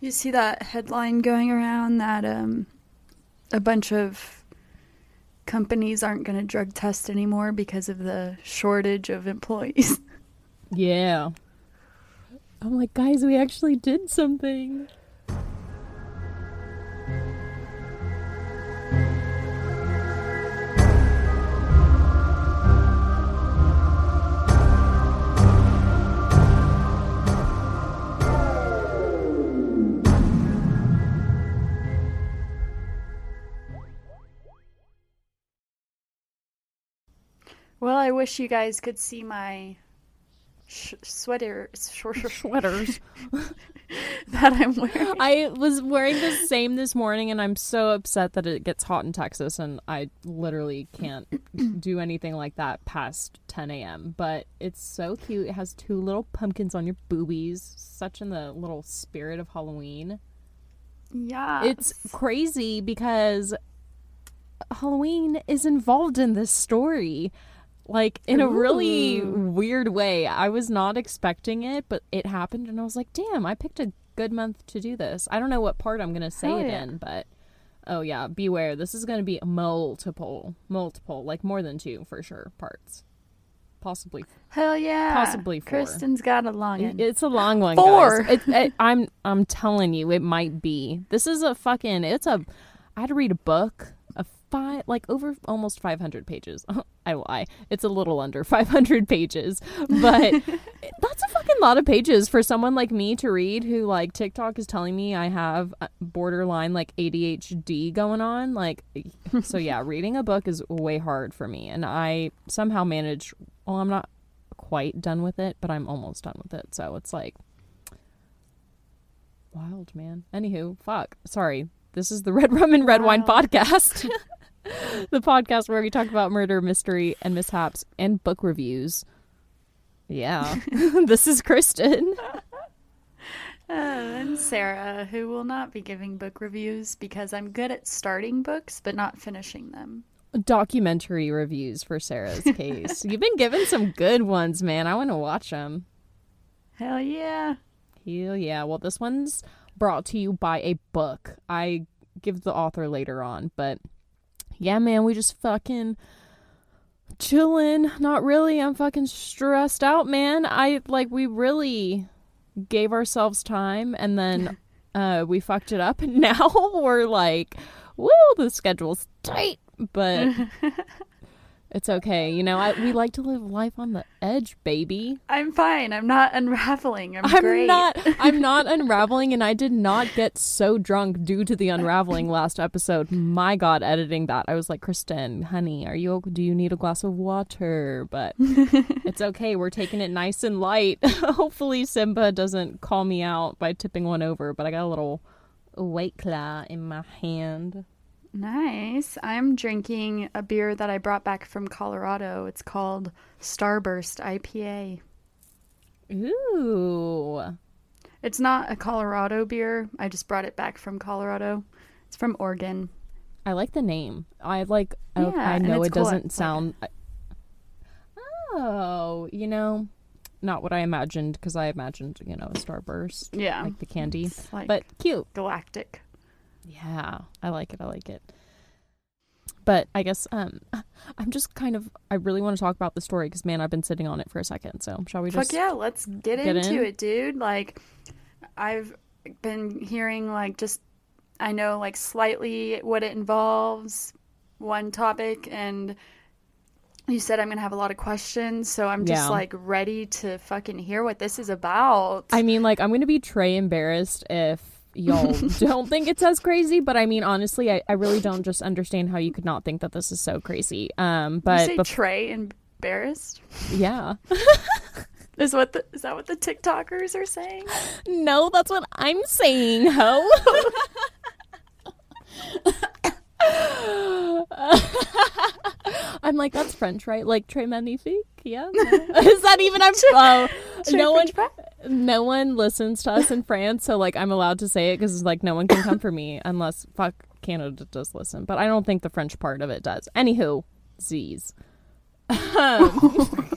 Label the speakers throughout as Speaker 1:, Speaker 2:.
Speaker 1: You see that headline going around that um, a bunch of companies aren't going to drug test anymore because of the shortage of employees.
Speaker 2: Yeah. I'm like, guys, we actually did something.
Speaker 1: Well, I wish you guys could see my sh- sweater short
Speaker 2: Sweaters.
Speaker 1: that I'm wearing.
Speaker 2: I was wearing the same this morning, and I'm so upset that it gets hot in Texas, and I literally can't do anything like that past 10 a.m. But it's so cute. It has two little pumpkins on your boobies, such in the little spirit of Halloween.
Speaker 1: Yeah,
Speaker 2: It's crazy because Halloween is involved in this story. Like in a really
Speaker 1: Ooh.
Speaker 2: weird way. I was not expecting it, but it happened and I was like, "Damn, I picked a good month to do this." I don't know what part I'm going to say
Speaker 1: Hell
Speaker 2: it
Speaker 1: yeah.
Speaker 2: in, but oh yeah, beware. This is going to be multiple, multiple, like more than two for sure parts. Possibly
Speaker 1: hell yeah.
Speaker 2: possibly four.
Speaker 1: Kristen's got a long one.
Speaker 2: it's a long one,
Speaker 1: Four.
Speaker 2: guys. It, it, I'm I'm telling you, it might be. This is a fucking. It's a. I had to read a book, five, like over almost 500 pages. I lie. It's a little under 500 pages, but that's a fucking lot of pages for someone like me to read. Who like TikTok is telling me I have borderline like ADHD going on. Like, so yeah, reading a book is way hard for me, and I somehow manage. Well, I'm not quite done with it, but I'm almost done with it. So it's like wild, man. Anywho, fuck. Sorry. This is the Red Rum and Red Wine podcast. the podcast where we talk about murder, mystery, and mishaps and book reviews. Yeah. this is Kristen.
Speaker 1: Uh, and Sarah, who will not be giving book reviews because I'm good at starting books but not finishing them.
Speaker 2: Documentary reviews for Sarah's case. You've been given some good ones, man. I want to watch them.
Speaker 1: Hell yeah.
Speaker 2: Hell yeah. Well, this one's brought to you by a book. I give the author later on, but yeah, man, we just fucking chilling. Not really. I'm fucking stressed out, man. I like we really gave ourselves time and then uh we fucked it up and now we're like, woo, the schedule's tight, but it's okay. You know, I, we like to live life on the edge, baby.
Speaker 1: I'm fine. I'm not unraveling. I'm,
Speaker 2: I'm
Speaker 1: great.
Speaker 2: not I'm not unraveling and I did not get so drunk due to the unraveling last episode. My god, editing that. I was like, "Kristen, honey, are you do you need a glass of water?" But it's okay. We're taking it nice and light. Hopefully Simba doesn't call me out by tipping one over, but I got a little white claw in my hand.
Speaker 1: Nice. I'm drinking a beer that I brought back from Colorado. It's called Starburst IPA.
Speaker 2: Ooh.
Speaker 1: It's not a Colorado beer. I just brought it back from Colorado. It's from Oregon.
Speaker 2: I like the name. I like. I-
Speaker 1: Yeah,
Speaker 2: I know it
Speaker 1: cool.
Speaker 2: doesn't sound. oh, you know, not what I imagined because I imagined you know a starburst,
Speaker 1: Yeah.
Speaker 2: like the candy,
Speaker 1: like
Speaker 2: but cute.
Speaker 1: galactic.
Speaker 2: Yeah, I like it. I like it. But I guess um, I'm just kind of. I really want to talk about the story because man, I've been sitting on it for a second. So shall we just?
Speaker 1: Fuck yeah, let's get,
Speaker 2: get
Speaker 1: into
Speaker 2: in?
Speaker 1: it, dude. Like I've been hearing like just I know like slightly what it involves, one topic and you said I'm going to have a lot of questions, so I'm just
Speaker 2: Yeah.
Speaker 1: like ready to fucking hear what this is about.
Speaker 2: I mean, like, I'm gonna be Trey embarrassed if y'all don't think it's as crazy. But I mean, honestly, I, I really don't just understand how you could not think that this is so crazy. Um,
Speaker 1: you
Speaker 2: but
Speaker 1: say
Speaker 2: bef-
Speaker 1: Trey embarrassed?
Speaker 2: yeah,
Speaker 1: Is what the, is that what the TikTokers are saying?
Speaker 2: no, that's what I'm saying, ho. I'm like, that's French, right? Like Trey Magnifique, yeah. Is that even? I'm oh, no one,
Speaker 1: French
Speaker 2: no one listens to us in France, so like I'm allowed to say it because like no one can come for me unless fuck Canada does listen, but I don't think the French part of it does. Anywho, Z's. Um,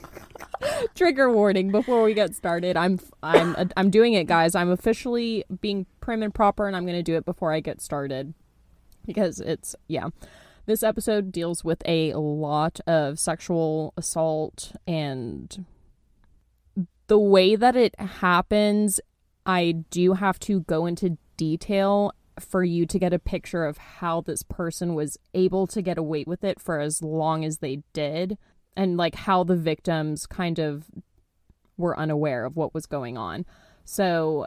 Speaker 2: Trigger warning before we get started. I'm I'm I'm doing it, guys. I'm officially being prim and proper, and I'm going to do it before I get started because it's yeah. This episode deals with a lot of sexual assault and the way that it happens. I do have to go into detail for you to get a picture of how this person was able to get away with it for as long as they did and like how the victims kind of were unaware of what was going on. So,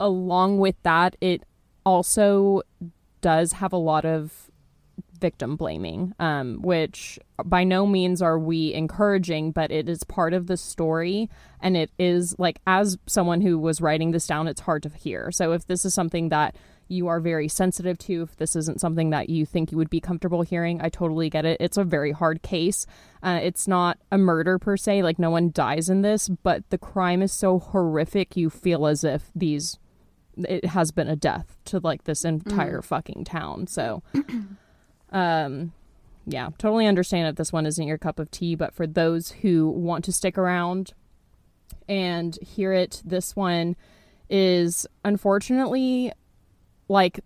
Speaker 2: along with that, it also does have a lot of victim blaming, um, which by no means are we encouraging, but it is part of the story. And it is like, as someone who was writing this down, it's hard to hear. So, if this is something that you are very sensitive to, if this isn't something that you think you would be comfortable hearing, I totally get it. It's a very hard case. Uh, it's not a murder per se, like no one dies in this, but the crime is so horrific, you feel as if these, it has been a death to like this entire mm. fucking town. So, um, yeah, totally understand if this one isn't your cup of tea, but for those who want to stick around and hear it, this one is unfortunately like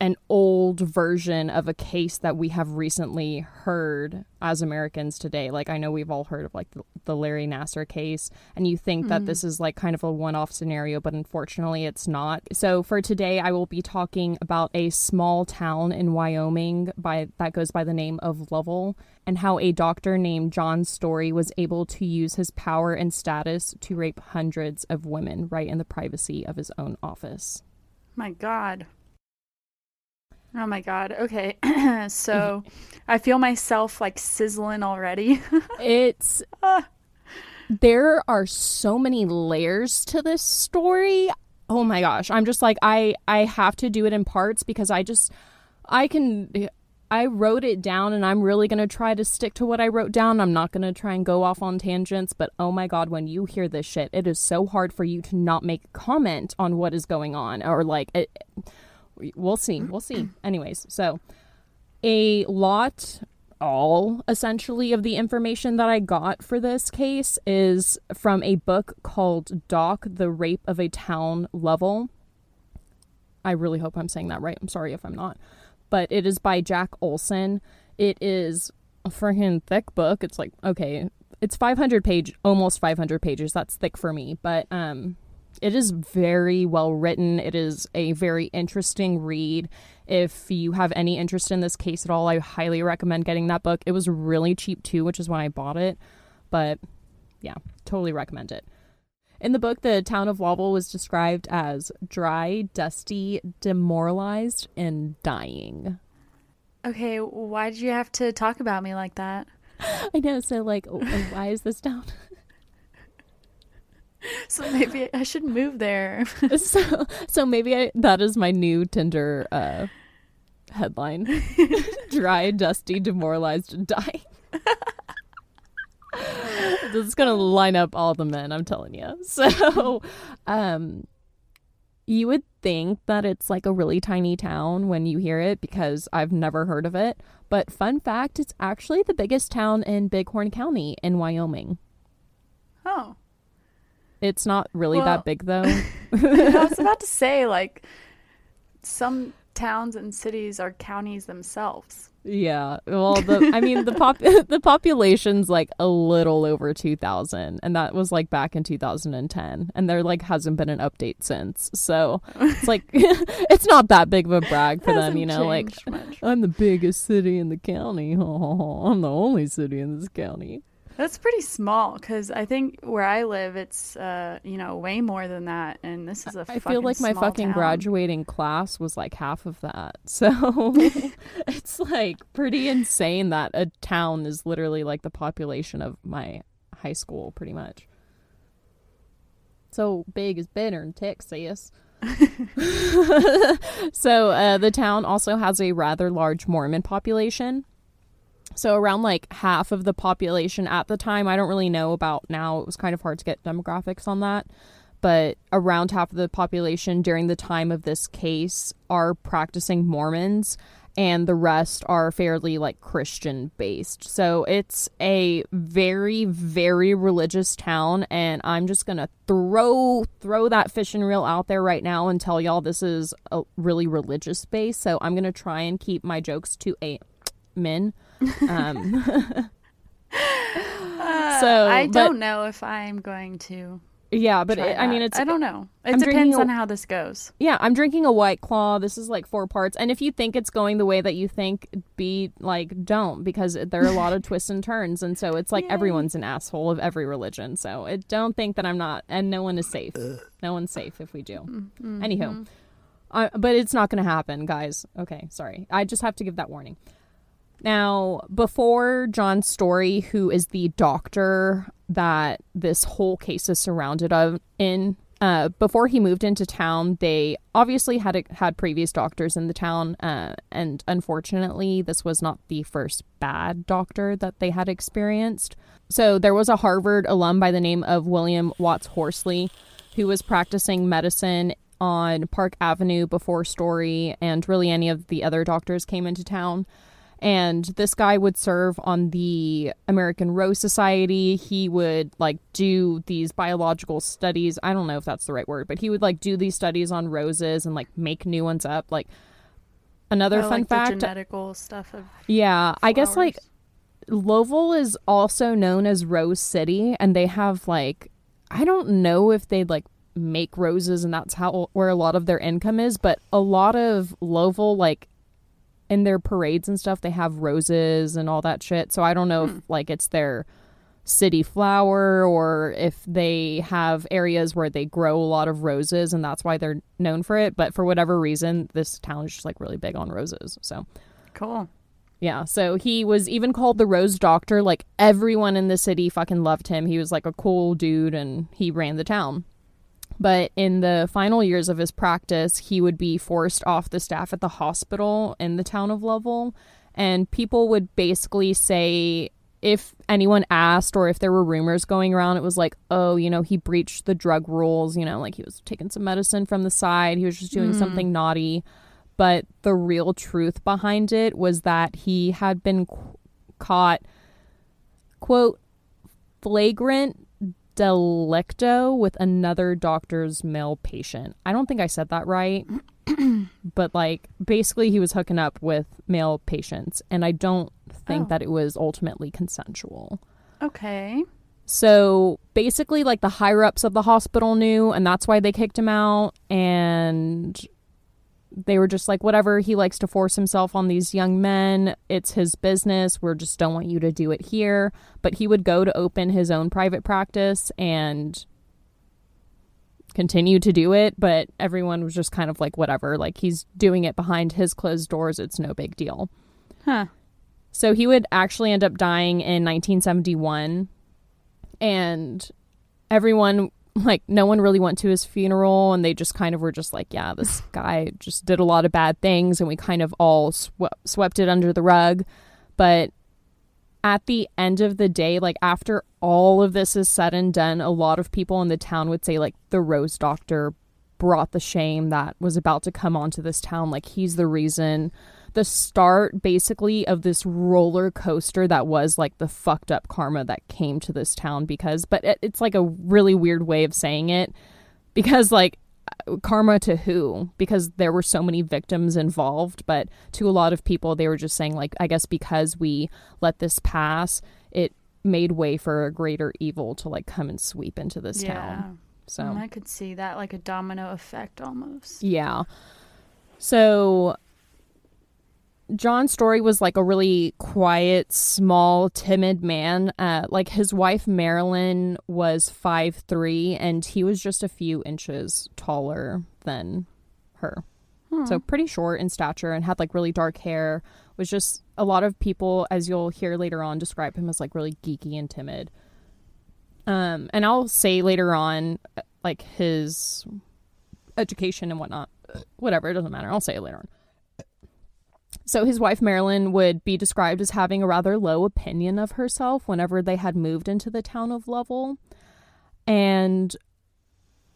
Speaker 2: an old version of a case that we have recently heard as Americans today. Like I know we've all heard of like the, the Larry Nassar case and you think mm-hmm. that this is like kind of a one-off scenario, but unfortunately it's not. So for today I will be talking about a small town in Wyoming by that goes by the name of Lovell and how a doctor named John Story was able to use his power and status to rape hundreds of women right in the privacy of his own office.
Speaker 1: My God. Oh my God. Okay. so I feel myself like sizzling already.
Speaker 2: it's. Uh, there are so many layers to this story. Oh my gosh. I'm just like, I, I have to do it in parts because I just. I can I wrote it down and I'm really going to try to stick to what I wrote down. I'm not going to try and go off on tangents, but oh my God, when you hear this shit, it is so hard for you to not make comment on what is going on or like, it, we'll see. We'll see. Anyways, so a lot, all essentially of the information that I got for this case is from a book called Doc, The Rape of a Town Lovell. I really hope I'm saying that right. I'm sorry if I'm not but it is by Jack Olsen. It is a freaking thick book. It's like okay, it's 500 page, almost 500 pages. That's thick for me, but um, it is very well written. It is a very interesting read. If you have any interest in this case at all, I highly recommend getting that book. It was really cheap too, which is why I bought it. But yeah, totally recommend it. In the book, the town of Lovell was described as dry, dusty, demoralized, and dying.
Speaker 1: Okay, why did you have to talk about me like that?
Speaker 2: I know. So, like, why is this town?
Speaker 1: so maybe I should move there.
Speaker 2: so, so maybe I, that is my new Tinder uh, headline: dry, dusty, demoralized, and dying. This is gonna line up all the men i'm telling you so um you would think that it's like a really tiny town when you hear it because i've never heard of it. But fun fact it's actually the biggest town in bighorn county in wyoming.
Speaker 1: Oh
Speaker 2: it's not really well, that big though
Speaker 1: i was about to say like some towns and cities are counties themselves
Speaker 2: yeah. Well, the I mean the pop the population's like a little over 2000 and that was like back in 2010 and there like hasn't been an update since. So, it's like it's not that big of a brag for them, you know, like much. I'm the biggest city in the county. I'm the only city in this county.
Speaker 1: That's pretty small because I think where I live, it's uh, you know way more than that, and this is a. I feel
Speaker 2: like my fucking
Speaker 1: town.
Speaker 2: graduating class was like half of that, so it's like pretty insane that a town is literally like the population of my high school, pretty much. So big is better in Texas. so uh, the town also has a rather large Mormon population. So around like half of the population at the time, I don't really know about now. It was kind of hard to get demographics on that. But around half of the population during the time of this case are practicing Mormons. and the rest are fairly like Christian based. So it's a very very religious town and I'm just going to throw throw that fishing reel out there right now and tell y'all this is a really religious base. So I'm going to try and keep my jokes to a men. Um so
Speaker 1: I
Speaker 2: but-
Speaker 1: don't know if I'm going to.
Speaker 2: yeah, but it, I mean it's
Speaker 1: I don't know. It
Speaker 2: I'm
Speaker 1: depends
Speaker 2: a-
Speaker 1: on how this goes.
Speaker 2: Yeah, I'm drinking a white claw. This is like four parts. And if you think it's going the way that you think, be like, don't, because there are a lot of twists and turns. And so it's like
Speaker 1: Yay.
Speaker 2: everyone's an asshole of every religion. So it, don't think that I'm not, and no one is safe. No one's safe if we do.
Speaker 1: Mm-hmm.
Speaker 2: Anywho, uh, but it's not going to happen, guys. Okay, sorry. I just have to give that warning. Now, before John Story, who is the doctor that this whole case is surrounded of in, uh, before he moved into town, they obviously had had previous doctors in the town, uh, and unfortunately, this was not the first bad doctor that they had experienced. So there was a Harvard alum by the name of William Watts Horsley, who was practicing medicine on Park Avenue before Story, and really any of the other doctors came into town and this guy would serve on the American Rose Society. He would like do these biological studies. I don't know if that's the right word, but he would like do these studies on roses and like make new ones up. Like another
Speaker 1: Oh,
Speaker 2: fun
Speaker 1: like the
Speaker 2: fact,
Speaker 1: genetical stuff of.
Speaker 2: yeah, I guess like
Speaker 1: flowers.
Speaker 2: Lovell is also known as Rose City, and they have like I don't know if they like make roses and that's how where a lot of their income is, but a lot of Lovell like in their parades and stuff they have roses and all that shit. So I don't know if hmm. like it's their city flower or if they have areas where they grow a lot of roses and that's why they're known for it, but for whatever reason this town is just like really big on roses. So
Speaker 1: Cool.
Speaker 2: yeah, so he was even called the Rose Doctor. Like everyone in the city fucking loved him. He was like a cool dude and he ran the town. But in the final years of his practice, he would be forced off the staff at the hospital in the town of Lovell. And people would basically say, if anyone asked or if there were rumors going around, it was like, oh, you know, he breached the drug rules, you know, like he was taking some medicine from the side, he was just doing hmm. something naughty. But the real truth behind it was that he had been qu- caught quote flagrant delicto with another doctor's male patient. I don't think I said that right. but like basically he was hooking up with male patients and I don't think
Speaker 1: Oh.
Speaker 2: that it was ultimately consensual.
Speaker 1: Okay.
Speaker 2: So basically, like the higher ups of the hospital knew, and that's why they kicked him out. And they were just like, whatever, he likes to force himself on these young men. It's his business. We just don't want you to do it here. But he would go to open his own private practice and continue to do it. But everyone was just kind of like, whatever, like he's doing it behind his closed doors. It's no big deal.
Speaker 1: Huh.
Speaker 2: So he would actually end up dying in 1971. And everyone, like, no one really went to his funeral. And they just kind of were just like, yeah, this guy just did a lot of bad things. And we kind of all swe- swept it under the rug. But at the end of the day, like, after all of this is said and done, a lot of people in the town would say, like, the Rose Doctor brought the shame that was about to come onto this town. Like, he's the reason the start basically of this roller coaster that was like the fucked up karma that came to this town because but it, it's like a really weird way of saying it because like karma to who because there were so many victims involved but to a lot of people they were just saying like i guess because we let this pass it made way for a greater evil to like come and sweep into this
Speaker 1: yeah.
Speaker 2: town so
Speaker 1: Mm, I could see that like a domino effect almost.
Speaker 2: yeah. So John Story was like a really quiet, small, timid man. Uh, like his wife Marilyn was five three, and he was just a few inches taller than her. So pretty short in stature and had like really dark hair. Was just a lot of people, as you'll hear later on, describe him as like really geeky and timid. Um, and I'll say later on, uh, like his education and whatnot. Whatever, it doesn't matter. I'll say it later on. So his wife Marilyn would be described as having a rather low opinion of herself whenever they had moved into the town of Lovell. And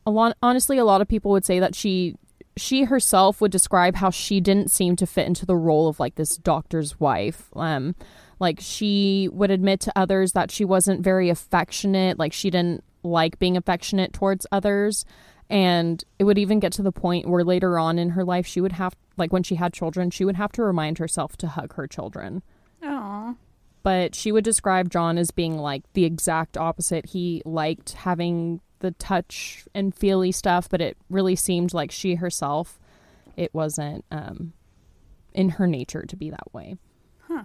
Speaker 2: a lot honestly a lot of people would say that she she herself would describe how she didn't seem to fit into the role of like this doctor's wife. Um, like she would admit to others that she wasn't very affectionate, like she didn't like being affectionate towards others. And it would even get to the point where later on in her life, she would have, like when she had children, she would have to remind herself to hug her children.
Speaker 1: Oh.
Speaker 2: But she would describe John as being like the exact opposite. He liked having the touch and feely stuff, but it really seemed like she herself, it wasn't um, in her nature to be that way.
Speaker 1: Huh.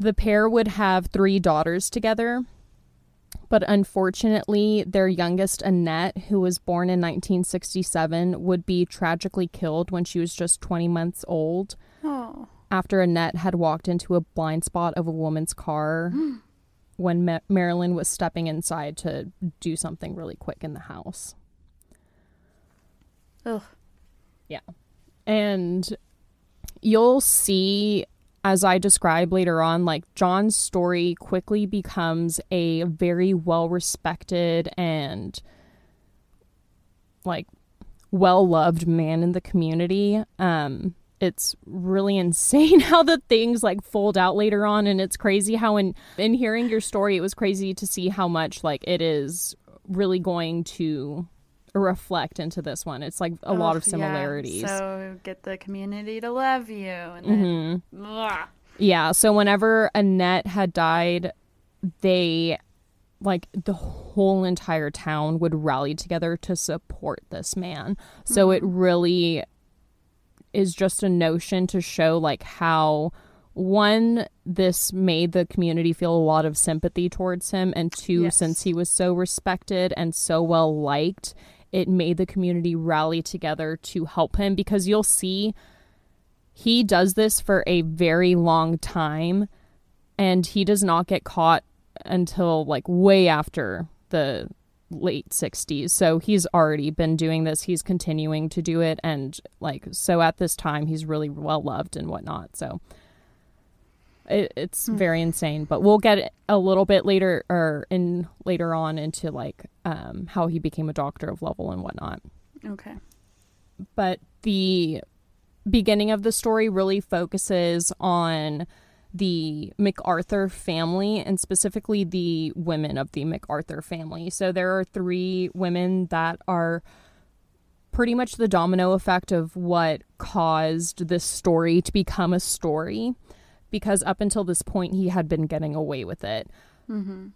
Speaker 2: The pair would have three daughters together, but unfortunately, their youngest, Annette, who was born in 1967, would be tragically killed when she was just 20 months old
Speaker 1: Oh.
Speaker 2: after Annette had walked into a blind spot of a woman's car when Ma- Marilyn was stepping inside to do something really quick in the house.
Speaker 1: Ugh. Yeah.
Speaker 2: And you'll see, as I describe later on, like John Story quickly becomes a very well respected and like well loved man in the community. Um, it's really insane how the things like fold out later on and it's crazy how in in hearing your story it was crazy to see how much like it is really going to reflect into this one it's like a lot of similarities
Speaker 1: Yeah. So get the community to love you, and
Speaker 2: Mhm.
Speaker 1: then
Speaker 2: Yeah, so whenever Annette had died, they like the whole entire town would rally together to support this man. So it really is just a notion to show like how one this made the community feel a lot of sympathy towards him and two
Speaker 1: Yes.
Speaker 2: since he was so respected and so well liked it made the community rally together to help him because you'll see he does this for a very long time and he does not get caught until like way after the late 60s so he's already been doing this. He's continuing to do it and like so at this time he's really well loved and whatnot. So it, it's very insane but we'll get a little bit later or in later on into like um how he became a doctor of Lovell and whatnot
Speaker 1: Okay.
Speaker 2: but the beginning of the story really focuses on the MacArthur family and specifically the women of the MacArthur family. So there are three women that are pretty much the domino effect of what caused this story to become a story because up until this point he had been getting away with it.
Speaker 1: Mm-hmm.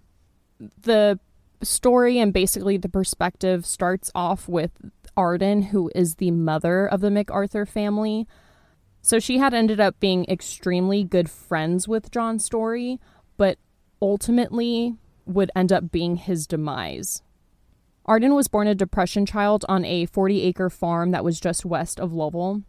Speaker 2: The story and basically the perspective starts off with Arden, who is the mother of the MacArthur family. So she had ended up being extremely good friends with John Story, but ultimately would end up being his demise. Arden was born a Depression child on a 40 acre farm that was just west of Lovell.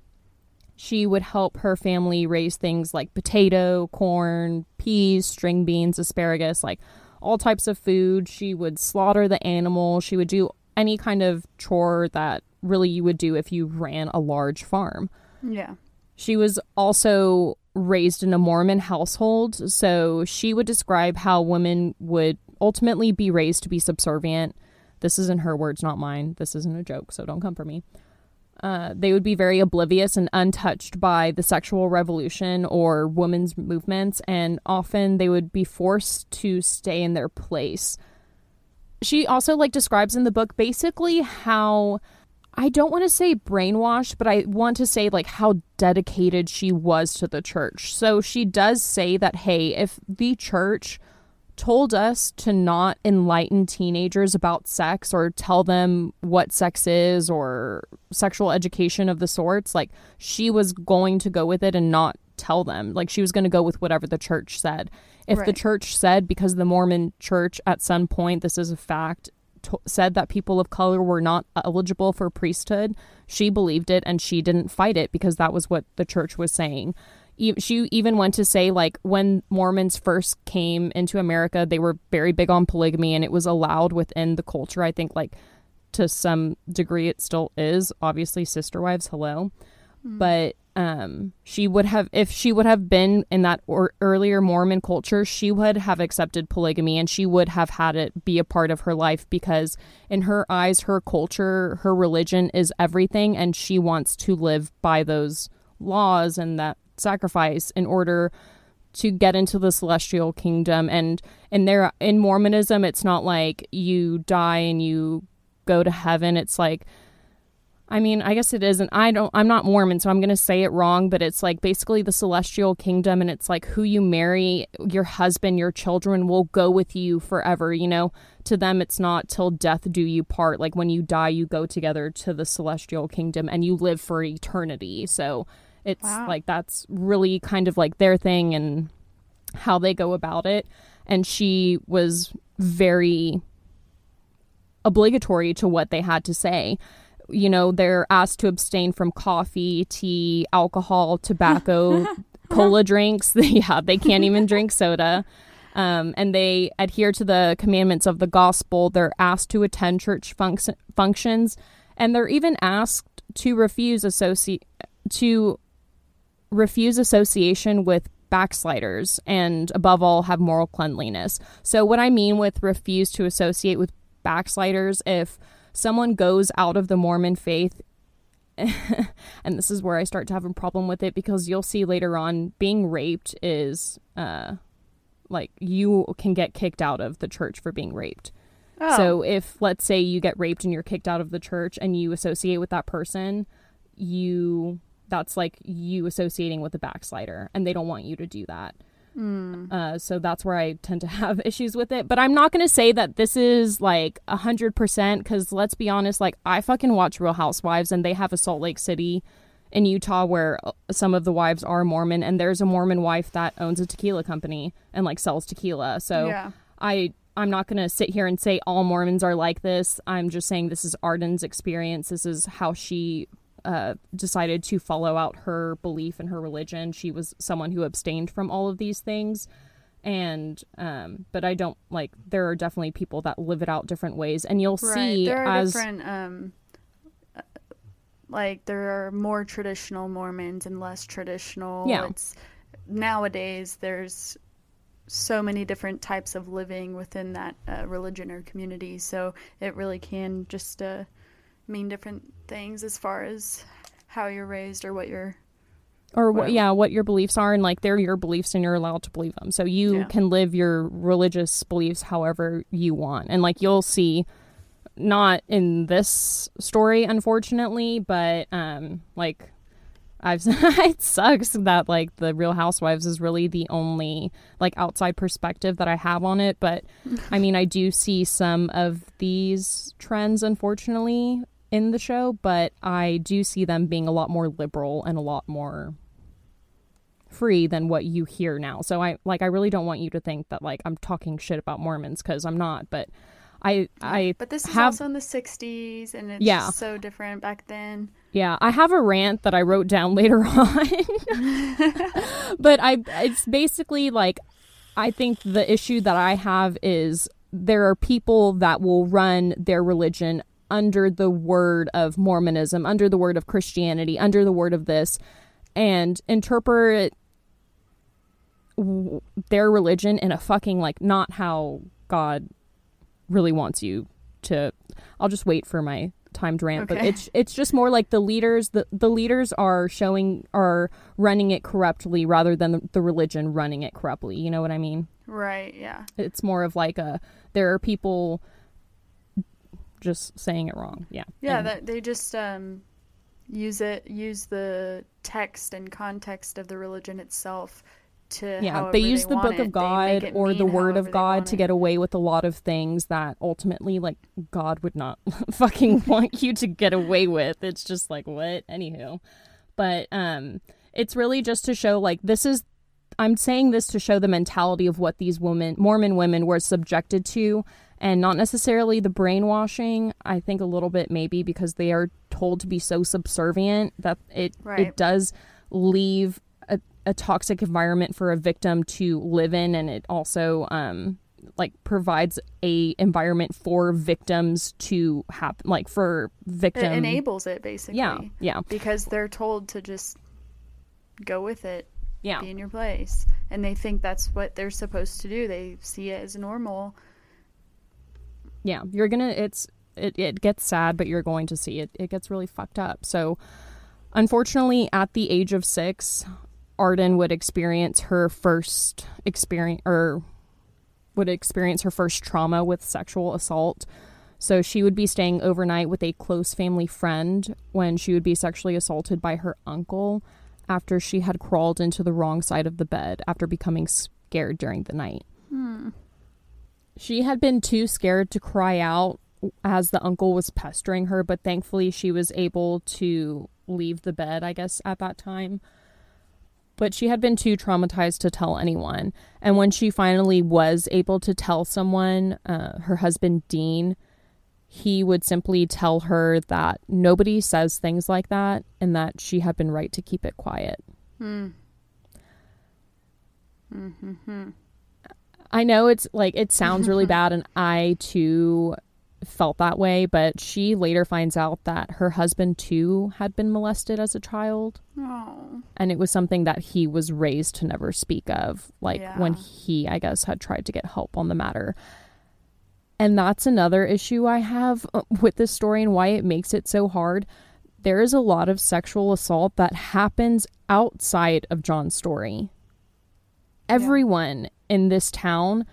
Speaker 2: She would help her family raise things like potato, corn, peas, string beans, asparagus, like all types of food. She would slaughter the animal. She would do any kind of chore that really you would do if you ran a large farm.
Speaker 1: Yeah.
Speaker 2: She was also raised in a Mormon household, so she would describe how women would ultimately be raised to be subservient. This isn't her words, not mine. This isn't a joke, so don't come for me. Uh, they would be very oblivious and untouched by the sexual revolution or women's movements, and often they would be forced to stay in their place. She also like describes in the book basically how I don't want to say brainwashed, but I want to say like how dedicated she was to the church. So she does say that hey, if the church told us to not enlighten teenagers about sex or tell them what sex is or sexual education of the sorts, like she was going to go with it and not tell them. Like she was going to go with whatever the church said. If the church said, because the Mormon church at some point, this is a fact, to- said that people of color were not eligible for priesthood, she believed it and she didn't fight it because that was what the church was saying. She even went to say, like, when Mormons first came into America, they were very big on polygamy and it was allowed within the culture. I think, like, to some degree, it still is. Obviously, sister wives, hello. But um, she would have if she would have been in that or earlier Mormon culture, she would have accepted polygamy and she would have had it be a part of her life because in her eyes, her culture, her religion is everything, and she wants to live by those laws and that sacrifice in order to get into the celestial kingdom and in there in mormonism it's not like you die and you go to heaven it's like I mean, I guess it isn't. I don't. I'm not Mormon, so I'm going to say it wrong. But it's like basically the celestial kingdom, and it's like who you marry, your husband, your children will go with you forever. You know, to them, it's not till death do you part. Like when you die, you go together to the celestial kingdom, and you live for eternity. So it's
Speaker 1: Wow.
Speaker 2: like that's really kind of like their thing and how they go about it. And she was very obligatory to what they had to say. You know, they're asked to abstain from coffee, tea, alcohol, tobacco, cola drinks. yeah, they can't even drink soda. Um, and they adhere to the commandments of the gospel. They're asked to attend church func- functions, and they're even asked to refuse associate to refuse association with backsliders and above all have moral cleanliness. So what I mean with refuse to associate with backsliders if someone goes out of the Mormon faith and this is where I start to have a problem with it because you'll see later on being raped is uh like you can get kicked out of the church for being raped.
Speaker 1: Oh,
Speaker 2: So if let's say you get raped and you're kicked out of the church and you associate with that person, you that's like you associating with a backslider and they don't want you to do that. Uh, so that's where I tend to have issues with it. But I'm not going to say that this is like a hundred percent because let's be honest, like I fucking watch Real Housewives and they have a Salt Lake City in Utah where uh, some of the wives are Mormon and there's a Mormon wife that owns a tequila company and like sells tequila. So
Speaker 1: Yeah.
Speaker 2: I I'm not going to sit here and say all Mormons are like this. I'm just saying this is Arden's experience. This is how she uh, decided to follow out her belief and her religion. She was someone who abstained from all of these things. And, um, but I don't like, there are definitely people that live it out different ways. And you'll
Speaker 1: right.
Speaker 2: see
Speaker 1: there are
Speaker 2: as,
Speaker 1: different. Um, uh, like there are more traditional Mormons and less traditional.
Speaker 2: Yeah.
Speaker 1: It's nowadays there's so many different types of living within that uh, religion or community. So it really can just uh, mean different things as far as how you're raised or what you're.
Speaker 2: or what, yeah, what your beliefs are. And like, they're your beliefs and you're allowed to believe them. So you
Speaker 1: Yeah.
Speaker 2: can live your religious beliefs however you want. And like, you'll see, not in this story, unfortunately, but um, like, I've it sucks that like the Real Housewives is really the only like outside perspective that I have on it. But I mean, I do see some of these trends, unfortunately, in the show. But I do see them being a lot more liberal and a lot more free than what you hear now. So I like I really don't want you to think that like I'm talking shit about Mormons because I'm not. But I I
Speaker 1: But this is
Speaker 2: have
Speaker 1: also in the 60s and it's
Speaker 2: Yeah.
Speaker 1: so different back then.
Speaker 2: Yeah, I have a rant that I wrote down later on. but I it's basically like I think the issue that I have is there are people that will run their religion under the word of Mormonism, under the word of Christianity, under the word of this and interpret w- their religion in a fucking like not how God really wants you to. I'll just wait for my timed rant but it's it's just more like the leaders the, the leaders are showing are running it corruptly rather than the, the religion running it corruptly. You know what i mean?
Speaker 1: Right, yeah.
Speaker 2: it's more of like a there are people just saying it wrong. Yeah.
Speaker 1: Yeah, that they just um, use it, use the text and context of the religion itself to.
Speaker 2: yeah they use the book
Speaker 1: it.
Speaker 2: of god or the word of god to get away with a lot of things that ultimately like god would not fucking want you to get away with. It's just like what? Anywho. But um it's really just to show like this is i'm saying this to show the mentality of what these women mormon women were subjected to and not necessarily the brainwashing i think a little bit maybe because they are told to be so subservient that it
Speaker 1: Right.
Speaker 2: it does leave a, a toxic environment for a victim to live in and it also um like provides a environment for victims to happen like for
Speaker 1: It enables it basically.
Speaker 2: yeah yeah
Speaker 1: Because they're told to just go with it,
Speaker 2: Yeah.
Speaker 1: be in your place. And they think that's what they're supposed to do. They see it as normal.
Speaker 2: Yeah you're gonna it's it, it gets sad but you're going to see it. It gets really fucked up. So unfortunately at the age of six arden would experience her first experience or would experience her first trauma with sexual assault. So she would be staying overnight with a close family friend when she would be sexually assaulted by her uncle after she had crawled into the wrong side of the bed after becoming scared during the night hmm. She had been too scared to cry out as the uncle was pestering her, but thankfully she was able to leave the bed, I guess, at that time. But she had been too traumatized to tell anyone. And when she finally was able to tell someone, uh, her husband, Dean, he would simply tell her that nobody says things like that and that she had been right to keep it quiet. I know it's like it sounds really bad, and I too felt that way, but she later finds out that her husband too had been molested as a child,
Speaker 1: Oh.
Speaker 2: and it was something that he was raised to never speak of, like when he, I guess, had tried to get help on the matter. And that's another issue I have uh, with this story and why it makes it so hard. There is a lot of sexual assault that happens outside of John's story everyone in this town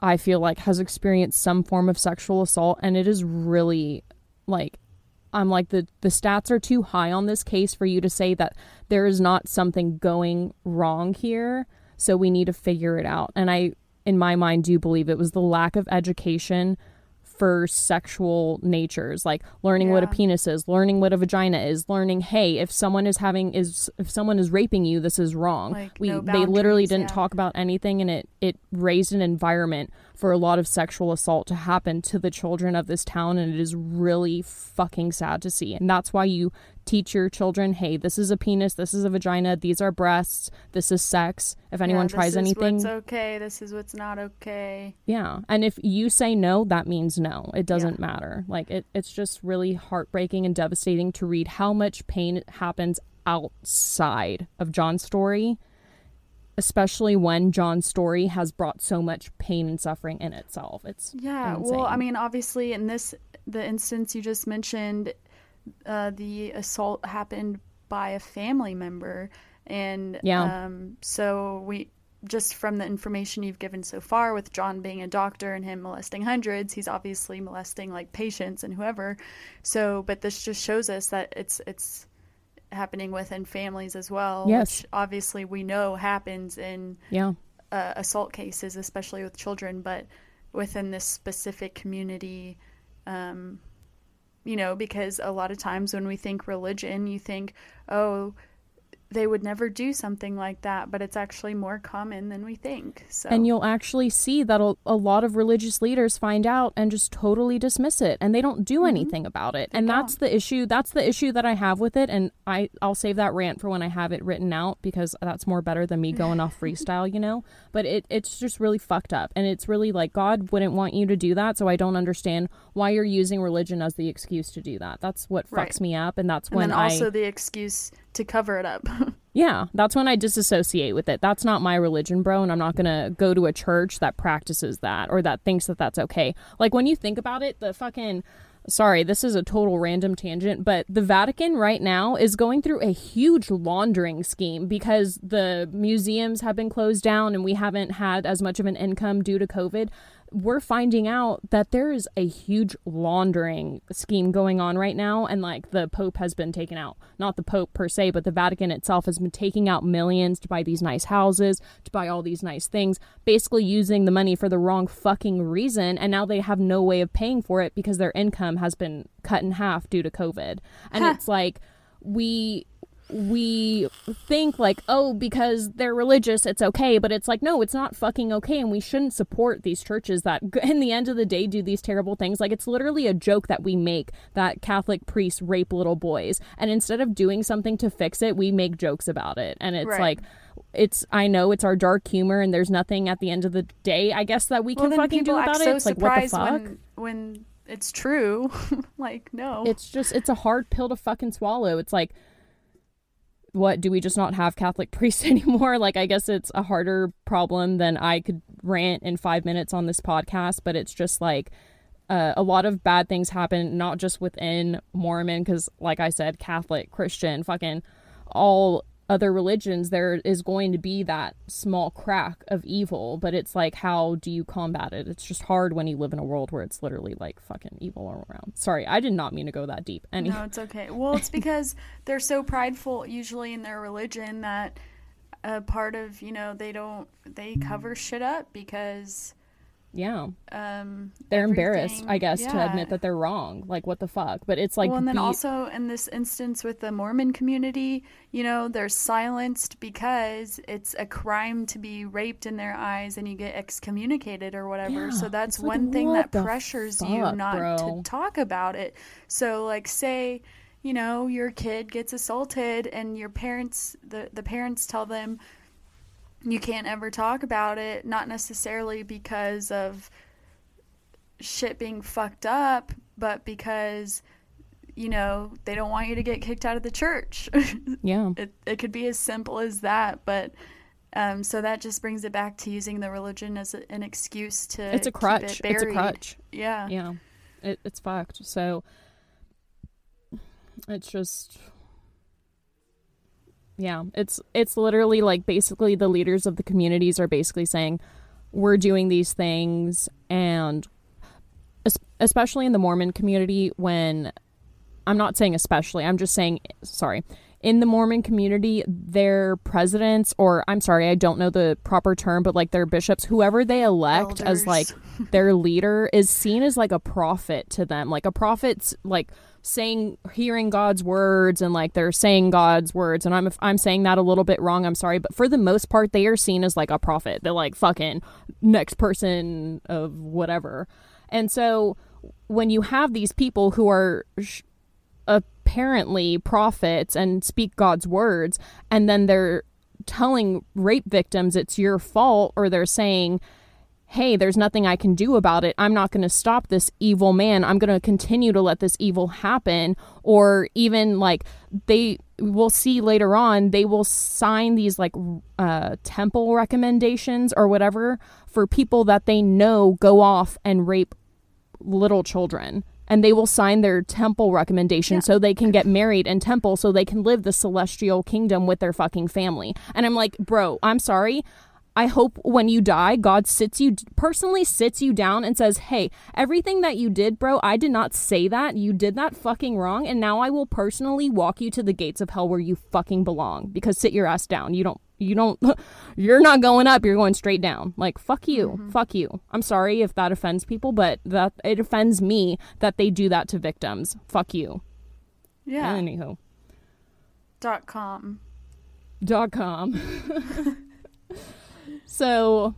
Speaker 2: i feel like has experienced some form of sexual assault and it is really like i'm like the the stats are too high on this case for you to say that there is not something going wrong here so we need to figure it out. And i in my mind do believe it was the lack of education for sexual natures like learning what a penis is learning what a vagina is learning hey if someone is having is if someone is raping you this is wrong.
Speaker 1: Like,
Speaker 2: we
Speaker 1: no
Speaker 2: they literally didn't
Speaker 1: yeah.
Speaker 2: talk about anything and it it raised an environment for a lot of sexual assault to happen to the children of this town and it is really fucking sad to see. And that's why you teach your children hey this is a penis this is a vagina these are breasts this is sex if anyone
Speaker 1: Yeah,
Speaker 2: tries
Speaker 1: this
Speaker 2: anything
Speaker 1: Is what's okay. This is what's not okay.
Speaker 2: yeah. And if you say no, that means no. It doesn't matter. Like it it's just really heartbreaking and devastating to read how much pain happens outside of John's story, especially when John's story has brought so much pain and suffering in itself. It's
Speaker 1: Yeah. Well, I mean, obviously, in this the instance you just mentioned, uh, the assault happened by a family member, and
Speaker 2: Yeah.
Speaker 1: um, so we just from the information you've given so far, with John being a doctor and him molesting hundreds, he's obviously molesting like patients and whoever. So, but this just shows us that it's it's happening within families as well.
Speaker 2: Yes.
Speaker 1: Which obviously we know happens in
Speaker 2: yeah.
Speaker 1: uh, assault cases, especially with children, but within this specific community, um, you know, because a lot of times when we think religion, you think, oh, they would never do something like that, but it's actually more common than we think. So,
Speaker 2: And you'll actually see that a, lot of religious leaders find out and just totally dismiss it and they don't do mm-hmm. anything about it. And that's the issue. That's the issue that I have with it. And I, I'll save that rant for when I have it written out because that's more better than me going off freestyle, you know? But it, it's just really fucked up. And it's really like God wouldn't want you to do that. So I don't understand why you're using religion as the excuse to do that. That's what fucks
Speaker 1: Right.
Speaker 2: me up. And that's
Speaker 1: and
Speaker 2: when
Speaker 1: then
Speaker 2: I.
Speaker 1: also the excuse to cover it up.
Speaker 2: Yeah, that's when I disassociate with it. That's not my religion, bro, and I'm not going to go to a church that practices that or that thinks that that's okay. Like when you think about it, the fucking sorry, this is a total random tangent, but the Vatican right now is going through a huge laundering scheme because the museums have been closed down and we haven't had as much of an income due to COVID. We're finding out that there is a huge laundering scheme going on right now, and like the Pope has been taken out. Not the Pope per se, but the Vatican itself has been taking out millions to buy these nice houses, to buy all these nice things, basically using the money for the wrong fucking reason, and now they have no way of paying for it because their income has been cut in half due to COVID. And it's like, we we think like oh because they're religious it's okay. But it's like no it's not fucking okay. And we shouldn't support these churches that in the end of the day do these terrible things. Like it's literally a joke that we make that catholic priests rape little boys. And instead of doing something to fix it we make jokes about it. And it's
Speaker 1: Right.
Speaker 2: like it's i know it's our dark humor and there's nothing at the end of the day i guess that we
Speaker 1: well,
Speaker 2: can fucking do about
Speaker 1: act
Speaker 2: it. it's like what the fuck
Speaker 1: when when it's true. like, no.
Speaker 2: it's just it's a hard pill to fucking swallow. It's like what do we just not have Catholic priests anymore? Like, I guess it's a harder problem than I could rant in five minutes on this podcast, but it's just like uh, a lot of bad things happen, not just within Mormon, because, like I said, Catholic, Christian, fucking all other religions, there is going to be that small crack of evil, but it's like, how do you combat it? It's just hard when you live in a world where it's literally like fucking evil all around. Sorry, I did not mean to go that deep. Any-
Speaker 1: No, it's okay. Well, it's because they're so prideful, usually in their religion, that a part of you know they don't they cover shit up because
Speaker 2: yeah,
Speaker 1: um
Speaker 2: they're embarrassed, I guess, to admit that they're wrong. Like, what the fuck? But it's like,
Speaker 1: well, and then also in this instance with the Mormon community, you know, they're silenced because it's a crime to be raped in their eyes and you get excommunicated or whatever.
Speaker 2: Yeah,
Speaker 1: so that's
Speaker 2: like,
Speaker 1: one thing that pressures you not
Speaker 2: bro?
Speaker 1: to talk about it. So, like, say, you know, your kid gets assaulted and your parents, the, the parents tell them, you can't ever talk about it, not necessarily because of shit being fucked up, but because you know they don't want you to get kicked out of the church.
Speaker 2: yeah,
Speaker 1: it it could be as simple as that, but um, so that just brings it back to using the religion as a, an excuse to.
Speaker 2: it's a crutch.
Speaker 1: It
Speaker 2: it's a crutch.
Speaker 1: Yeah.
Speaker 2: yeah it, it's fucked so it's just yeah it's it's literally like basically the leaders of the communities are basically saying we're doing these things and especially in the mormon community when i'm not saying especially i'm just saying sorry in the mormon community their presidents or i'm sorry i don't know the proper term but like their bishops whoever they elect as like their leader is seen as like a prophet to them. Like a prophet's like saying hearing god's words and like they're saying god's words. And i'm if i'm saying that a little bit wrong i'm sorry but for the most part they are seen as like a prophet. They're like fucking next person of whatever. And so when you have these people who are sh- apparently prophets and speak God's words, and then they're telling rape victims it's your fault, or they're saying, hey, there's nothing I can do about it. I'm not going to stop this evil man. I'm going to continue to let this evil happen. Or even like they will see later on, they will sign these like uh, temple recommendations or whatever for people that they know go off and rape little children and they will sign their temple recommendation
Speaker 1: Yeah.
Speaker 2: so they can get married in temple so they can live the celestial kingdom with their fucking family. And I'm like, bro, I'm sorry. I hope when you die, God sits you personally sits you down and says, "Hey, everything that you did, bro, I did not say that. You did that fucking wrong, and now I will personally walk you to the gates of hell where you fucking belong because sit your ass down. You don't you don't you're not going up, you're going straight down. Like fuck you. Fuck you. I'm sorry if that offends people, but that it offends me that they do that to victims. Fuck you.
Speaker 1: Yeah.
Speaker 2: Anywho.
Speaker 1: Dot com.
Speaker 2: dot com. so,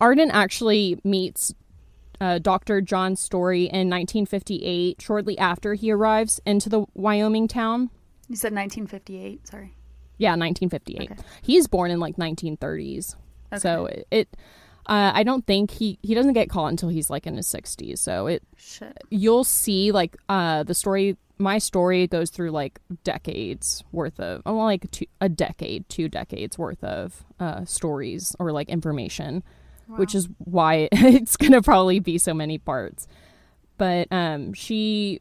Speaker 2: Arden actually meets uh, Dr. John Story in 1958, shortly after he arrives into the Wyoming town.
Speaker 1: You said 1958. Sorry.
Speaker 2: Yeah, 1958.
Speaker 1: Okay.
Speaker 2: He's born in like 1930s. So it, it uh, I don't think he he doesn't get caught until he's like in his 60s. So it
Speaker 1: Shit.
Speaker 2: you'll see like uh the story my story goes through like decades worth of oh, like two, a decade two decades worth of uh stories or like information which is why it's gonna probably be so many parts but um she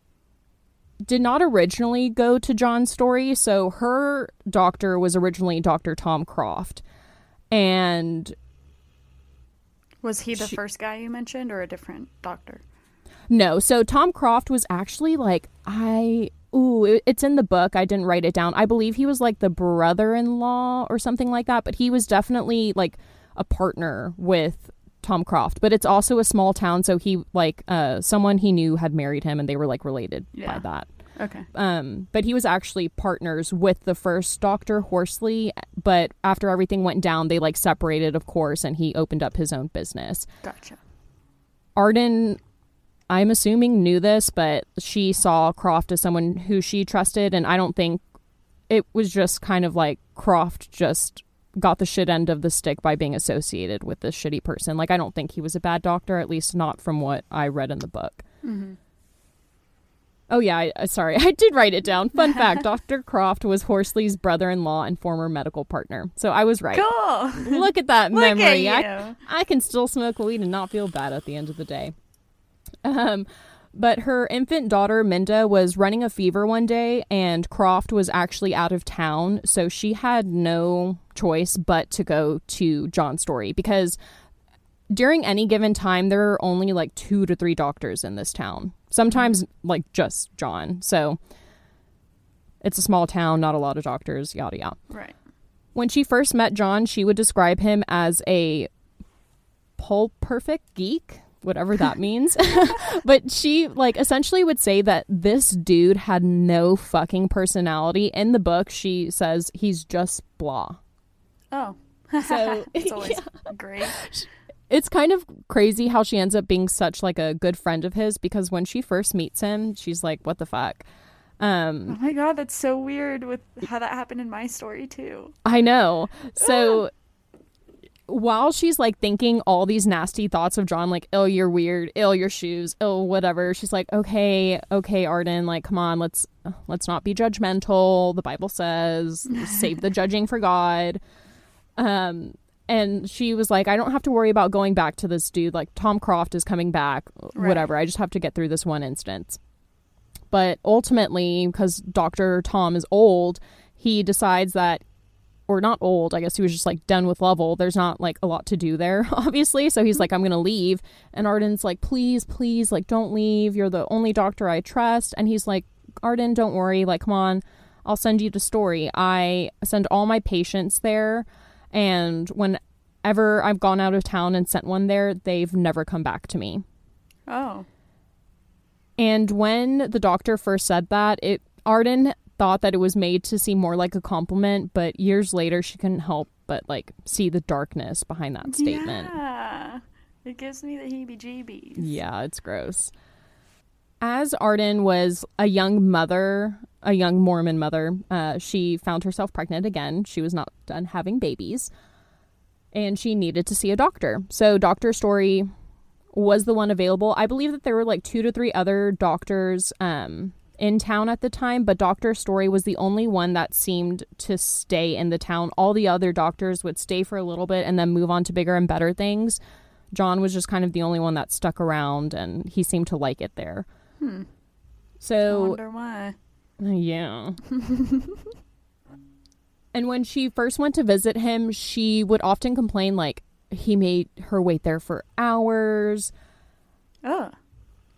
Speaker 2: did not originally go to john's story so her doctor was originally dr tom croft and
Speaker 1: Was he the
Speaker 2: She-
Speaker 1: first guy you mentioned or a different doctor?
Speaker 2: No, so Tom Croft was actually like I ooh, it- it's in the book. I didn't write it down. I believe he was like the brother-in-law or something like that, but he was definitely like a partner with Tom Croft. But it's also a small town, so he like uh someone he knew had married him and they were like related
Speaker 1: Yeah.
Speaker 2: by that.
Speaker 1: Okay.
Speaker 2: Um, but he was actually partners with the first Doctor Horsley. But after everything went down, they like separated, of course, and he opened up his own business.
Speaker 1: Gotcha.
Speaker 2: Arden, I'm assuming, knew this, but she saw Croft as someone who she trusted, and I don't think it was just kind of like Croft just got the shit end of the stick by being associated with this shitty person. Like, I don't think he was a bad doctor, at least not from what I read in the book.
Speaker 1: Mm-hmm.
Speaker 2: Oh yeah, I, uh, sorry, I did write it down. Fun fact: Dr. Croft was Horsley's brother-in-law and former medical partner. So I was right.
Speaker 1: Cool.
Speaker 2: Look at that
Speaker 1: Look
Speaker 2: memory.
Speaker 1: at
Speaker 2: I. I can still smoke weed and not feel bad at the end of the day. Um, but her infant daughter Minda was running a fever one day, and Croft was actually out of town, so she had no choice but to go to John Story because during any given time there are only like two to three doctors in this town. Sometimes like just John. So it's a small town, not a lot of doctors, yada yada.
Speaker 1: Right.
Speaker 2: When she first met John, she would describe him as a pole perfect geek, whatever that means. but she like essentially would say that this dude had no fucking personality. In the book, she says he's just blah.
Speaker 1: Oh.
Speaker 2: So,
Speaker 1: it's always
Speaker 2: yeah.
Speaker 1: great.
Speaker 2: It's kind of crazy how she ends up being such like a good friend of his because when she first meets him, she's like, "What the fuck?" Um,
Speaker 1: Oh my god, that's so weird with how that happened in my story too.
Speaker 2: I know. So while she's like thinking all these nasty thoughts of John, like, oh, you're weird, ill your shoes, ill whatever, she's like, okay, okay, Arden, like, come on, let's let's not be judgmental. The Bible says, save the judging for God. Um and she was like, I don't have to worry about going back to this dude. Like, Tom Croft is coming back,
Speaker 1: Right.
Speaker 2: whatever. I just have to get through this one instance. But ultimately, because Dr. Tom is old, he decides that, or not old, I guess he was just like done with Lovell. There's not like a lot to do there, obviously. So he's mm-hmm. like, I'm going to leave. And Arden's like, please, please, like, don't leave. You're the only doctor I trust. And he's like, Arden, don't worry. Like, come on. I'll send you to Story. I send all my patients there. And whenever I've gone out of town and sent one there, they've never come back to me.
Speaker 1: Oh.
Speaker 2: And when the doctor first said that, it Arden thought that it was made to seem more like a compliment, but years later she couldn't help but like see the darkness behind that statement.
Speaker 1: Yeah. It gives me the heebie jeebies.
Speaker 2: Yeah, it's gross. As Arden was a young mother, a young Mormon mother, uh, she found herself pregnant again. She was not done having babies. And she needed to see a doctor. So Dr. Story was the one available. I believe that there were like two to three other doctors um, in town at the time, but Dr. Story was the only one that seemed to stay in the town. All the other doctors would stay for a little bit and then move on to bigger and better things. John was just kind of the only one that stuck around and he seemed to like it there.
Speaker 1: Hmm. I
Speaker 2: So,
Speaker 1: wonder why.
Speaker 2: yeah. and when she first went to visit him, she would often complain like he made her wait there for hours.
Speaker 1: Oh.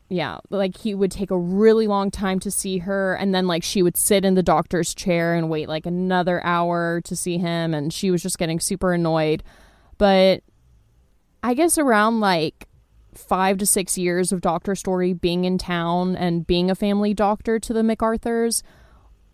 Speaker 2: Yeah, like he would take a really long time to see her and then like she would sit in the doctor's chair and wait like another hour to see him and she was just getting super annoyed. But I guess around like 5 to 6 years of Doctor Story being in town and being a family doctor to the MacArthurs,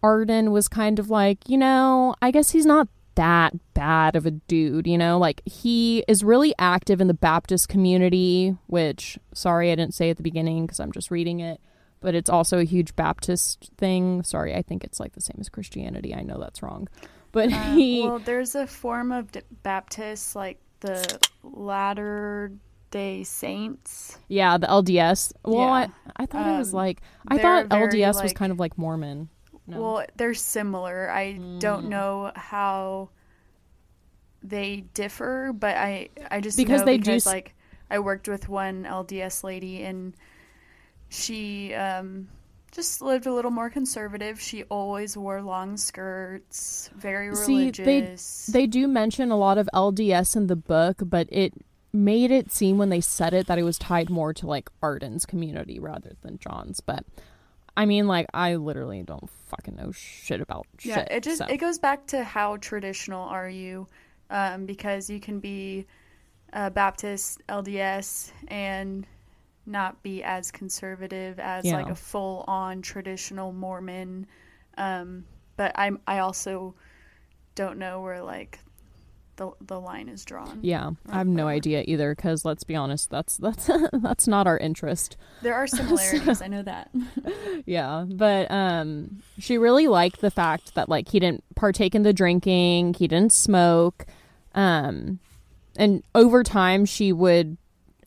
Speaker 2: Arden was kind of like, you know, I guess he's not that bad of a dude, you know? Like, he is really active in the Baptist community, which, sorry, I didn't say at the beginning because I'm just reading it, but it's also a huge Baptist thing. Sorry, I think it's like the same as Christianity. I know that's wrong. But
Speaker 1: Uh,
Speaker 2: he.
Speaker 1: well, there's a form of D- Baptist, like the Latter Day Saints.
Speaker 2: yeah, the LDS. Well,
Speaker 1: Yeah.
Speaker 2: I, I thought it was
Speaker 1: Um,
Speaker 2: like. I thought LDS was kind of like Mormon. No.
Speaker 1: Well, they're similar. I
Speaker 2: Mm.
Speaker 1: don't know how they differ, but I I just
Speaker 2: Because
Speaker 1: know
Speaker 2: they do
Speaker 1: because
Speaker 2: s-
Speaker 1: like I worked with one LDS lady and she um just lived a little more conservative. She always wore long skirts, very
Speaker 2: See, they-
Speaker 1: religious.
Speaker 2: They do mention a lot of LDS in the book, but it made it seem when they said it that it was tied more to like Arden's community rather than John's. But I mean, like, I literally don't fucking know shit about
Speaker 1: yeah,
Speaker 2: shit.
Speaker 1: Yeah, it just
Speaker 2: so.
Speaker 1: it goes back to how traditional are you, um, because you can be a Baptist LDS and not be as conservative as
Speaker 2: Yeah.
Speaker 1: like a full on traditional Mormon. Um, but I'm I also don't know where like the the line is drawn.
Speaker 2: yeah, I have no idea either. Because let's be honest, that's that's that's not our interest.
Speaker 1: There are similarities, I know that.
Speaker 2: Yeah, but um, she really liked the fact that like he didn't partake in the drinking, he didn't smoke, um, and over time she would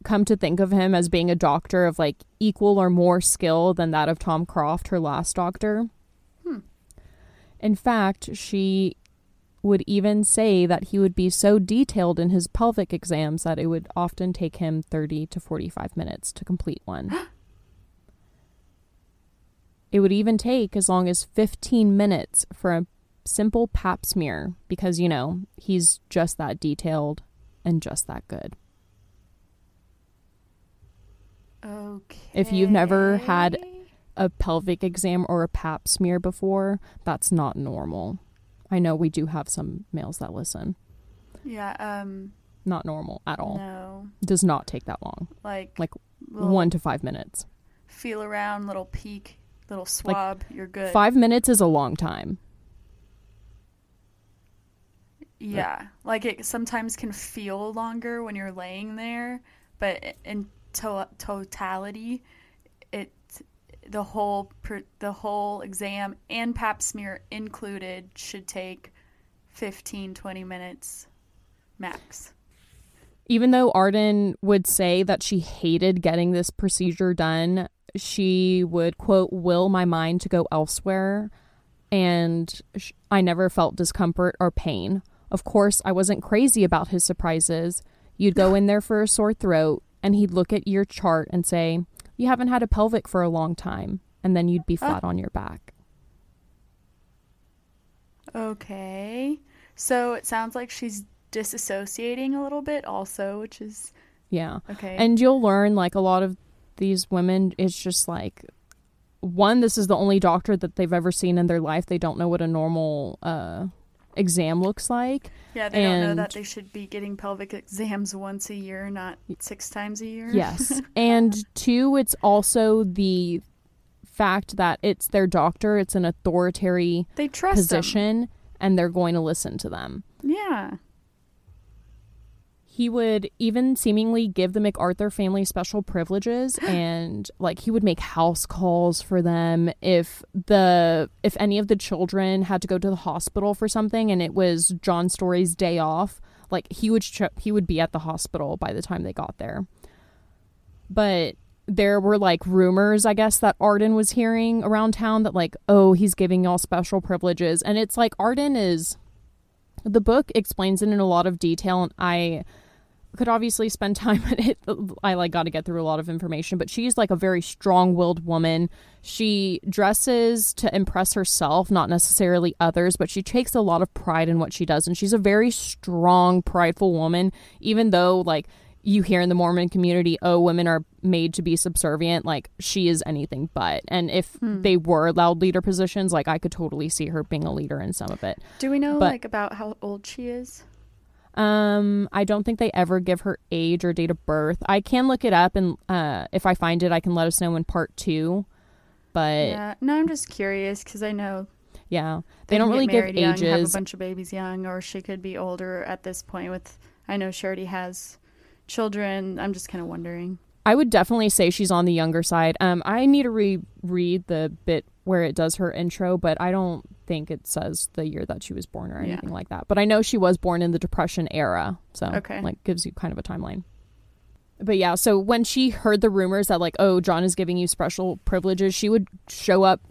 Speaker 2: come to think of him as being a doctor of like equal or more skill than that of Tom Croft, her last doctor.
Speaker 1: Hmm.
Speaker 2: In fact, she would even say that he would be so detailed in his pelvic exams that it would often take him 30 to 45 minutes to complete one. it would even take as long as 15 minutes for a simple pap smear because, you know, he's just that detailed and just that good.
Speaker 1: Okay.
Speaker 2: If you've never had- A pelvic exam or a pap smear before, that's not normal. I know we do have some males that listen.
Speaker 1: Yeah, um
Speaker 2: Not normal at all.
Speaker 1: no.
Speaker 2: Does not take that long.
Speaker 1: Like
Speaker 2: Like, One to five minutes.
Speaker 1: feel around, little peek, little swab, you're good.
Speaker 2: Five minutes is a long time.
Speaker 1: Yeah, like it sometimes can feel longer when you're laying there, but in to- totality, it the whole the whole exam and pap smear included should take 15 20 minutes max.
Speaker 2: Even though Arden would say that she hated getting this procedure done, she would, quote, will my mind to go elsewhere. And I never felt discomfort or pain. Of course, I wasn't crazy about his surprises. You'd go in there for a sore throat, and he'd look at your chart and say, You haven't had a pelvic for a long time. And then you'd be flat on your back.
Speaker 1: Okay. So it sounds like she's disassociating a little bit also, which is
Speaker 2: Yeah.
Speaker 1: okay.
Speaker 2: And you'll learn like a lot of these women, it's just like one, this is the only doctor that they've ever seen in their life. They don't know what a normal uh, exam looks like.
Speaker 1: yeah, they don't know that they should be getting pelvic exams once a year, not six times a year.
Speaker 2: Yes. and two, it's also the fact that it's their doctor, it's an authoritarian
Speaker 1: They trust them.
Speaker 2: position, and they're going to listen to them.
Speaker 1: Yeah.
Speaker 2: He would even seemingly give the MacArthur family special privileges and like he would make house calls for them if the if any of the children had to go to the hospital for something and it was John Story's day off like he would ch- he would be at the hospital by the time they got there. But there were like rumors I guess that Arden was hearing around town that like oh he's giving y'all special privileges. And it's like Arden is the book explains it in a lot of detail and I could obviously spend time on it. I like got to get through a lot of information, but she's like a very strong-willed woman. She dresses to impress herself, not necessarily others, but she takes a lot of pride in what she does and she's a very strong, prideful woman even though like you hear in the Mormon community, oh, women are made to be subservient. Like she is anything but. And if hmm. they were allowed leader positions, like I could totally see her being a leader in some of it.
Speaker 1: Do we know
Speaker 2: But-
Speaker 1: like about how old she is?
Speaker 2: Um, I don't think they ever give her age or date of birth. I can look it up, and uh, if I find it, I can let us know in part two. But yeah.
Speaker 1: No, I'm just curious because I know Yeah,
Speaker 2: they,
Speaker 1: can
Speaker 2: don't really give
Speaker 1: young, have a bunch of babies young, or she could be older at this point. With I know she already has children. I'm just kind of wondering.
Speaker 2: I would definitely say she's on the younger side. Um, I need to reread the bit where it does her intro, but I don't think it says the year that she was born or
Speaker 1: Yeah.
Speaker 2: anything like that. But I know she was born in the Depression era, so
Speaker 1: Okay.
Speaker 2: like gives you kind of a timeline. But yeah, so when she heard the rumors that like, oh, John is giving you special privileges, she would show up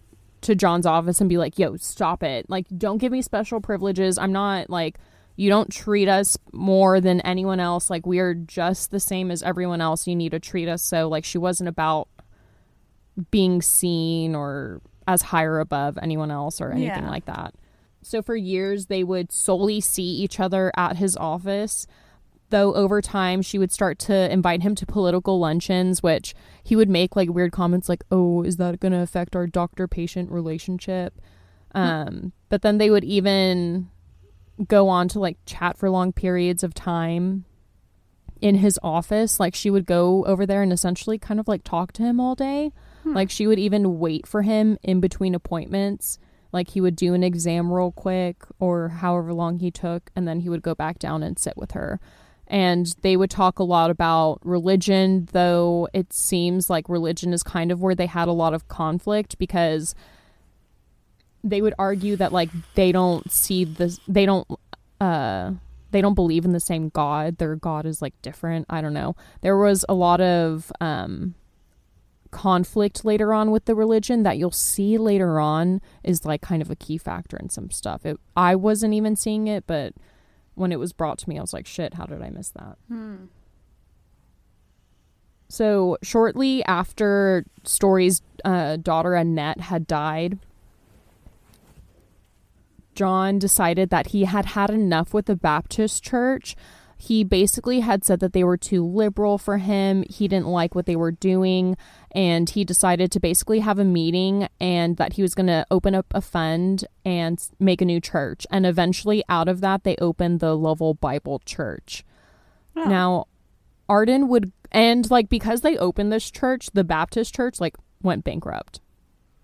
Speaker 2: to John's office and be like, "Yo, stop it! Like, don't give me special privileges. I'm not like." You don't treat us more than anyone else. Like we are just the same as everyone else. You need to treat us so like she wasn't about being seen or as higher above anyone else or anything
Speaker 1: Yeah.
Speaker 2: like that. So for years they would solely see each other at his office. Though over time she would start to invite him to political luncheons, which he would make like weird comments like, "Oh, is that going to affect our doctor-patient relationship?" Um, but then they would even go on to like chat for long periods of time in his office. Like she would go over there and essentially kind of like talk to him all day. Hmm. Like she would even wait for him in between appointments. Like he would do an exam real quick or however long he took, and then he would go back down and sit with her. And they would talk a lot about religion, though it seems like religion is kind of where they had a lot of conflict because they would argue that like they don't see this they don't uh they don't believe in the same God. Their God is like different. I don't know. There was a lot of um, conflict later on with the religion that you'll see later on is like kind of a key factor in some stuff. It, I wasn't even seeing it, but when it was brought to me, I was like, shit, how did I miss that?
Speaker 1: Hmm.
Speaker 2: So, shortly after Story's uh, daughter Annette had died, John decided that he had had enough with the Baptist church. He basically had said that they were too liberal for him. He didn't like what they were doing. And he decided to basically have a meeting and that he was going to open up a fund and make a new church. And eventually, out of that, they opened the Lovell Bible Church.
Speaker 1: Oh.
Speaker 2: Now, Arden would, and like because they opened this church, the Baptist church like went bankrupt.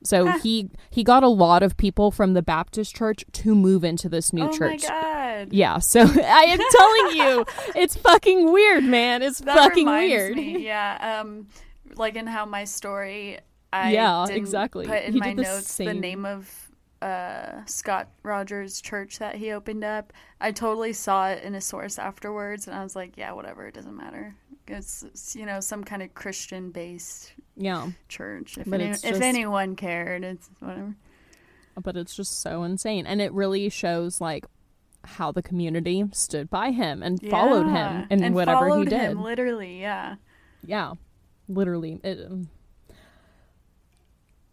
Speaker 2: So he he got a lot of people from the Baptist church to move into this new
Speaker 1: oh
Speaker 2: church.
Speaker 1: my god.
Speaker 2: Yeah, so I am telling you, it's fucking weird, man. It's
Speaker 1: That
Speaker 2: fucking weird.
Speaker 1: Me, yeah. Um, like in how my story, I
Speaker 2: Yeah, exactly.
Speaker 1: Put in
Speaker 2: He
Speaker 1: my
Speaker 2: the
Speaker 1: notes the name of uh Scott Rogers' church that he opened up. I totally saw it in a source afterwards, and I was like, yeah, whatever. It doesn't matter. It's, it's, you know some kind of Christian based
Speaker 2: Yeah,
Speaker 1: church. If any, if
Speaker 2: just-
Speaker 1: anyone cared, it's whatever.
Speaker 2: but it's just so insane, and it really shows like how the community stood by him and followed him in
Speaker 1: and
Speaker 2: whatever he did.
Speaker 1: him, literally, yeah.
Speaker 2: Yeah, literally. It, um,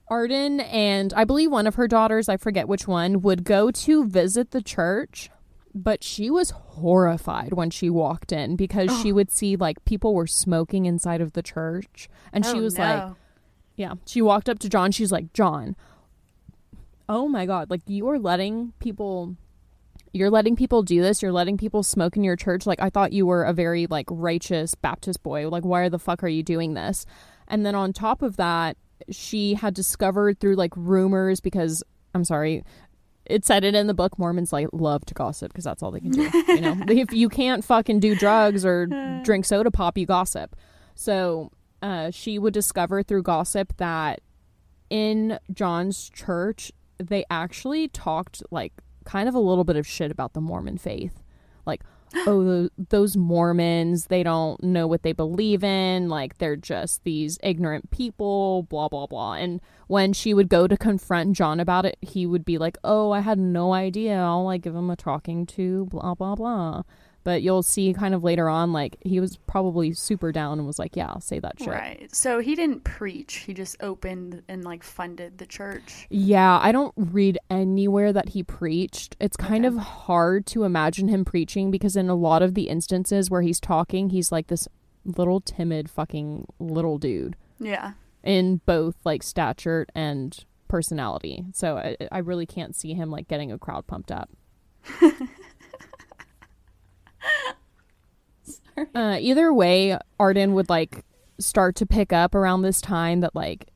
Speaker 2: Arden and I believe one of her daughters, I forget which one, would go to visit the church, but she was horrified when she walked in because she oh. would see like people were smoking inside of the church. And she
Speaker 1: Oh,
Speaker 2: was like, yeah, she walked up to John. She's like, John, oh my God, like you are letting people. You're letting people do this. You're letting people smoke in your church. Like I thought you were a very like righteous Baptist boy. Like why the fuck are you doing this? And then on top of that, she had discovered through like rumors because I'm sorry, it said it in the book. Mormons like love to gossip because that's all they can do. You know, if you can't fucking do drugs or drink soda pop, you gossip. So uh, she would discover through gossip that in John's church, they actually talked like kind of a little bit of shit about the Mormon faith. Like, oh, those Mormons, they don't know what they believe in. Like, they're just these ignorant people, blah, blah, blah. And when she would go to confront John about it, he would be like, oh, I had no idea. I'll like give him a talking to, blah, blah, blah. But you'll see kind of later on, like, he was probably super down and was like, yeah, I'll say that shit.
Speaker 1: Right. So he didn't preach. He just opened and like funded the church.
Speaker 2: Yeah, I don't read anywhere that he preached. It's kind
Speaker 1: Okay.
Speaker 2: of hard to imagine him preaching because in a lot of the instances where he's talking, he's like this little timid fucking little dude
Speaker 1: Yeah.
Speaker 2: in both like stature and personality. So I, I really can't see him like getting a crowd pumped up. Uh, either way, Arden would like start to pick up around this time that like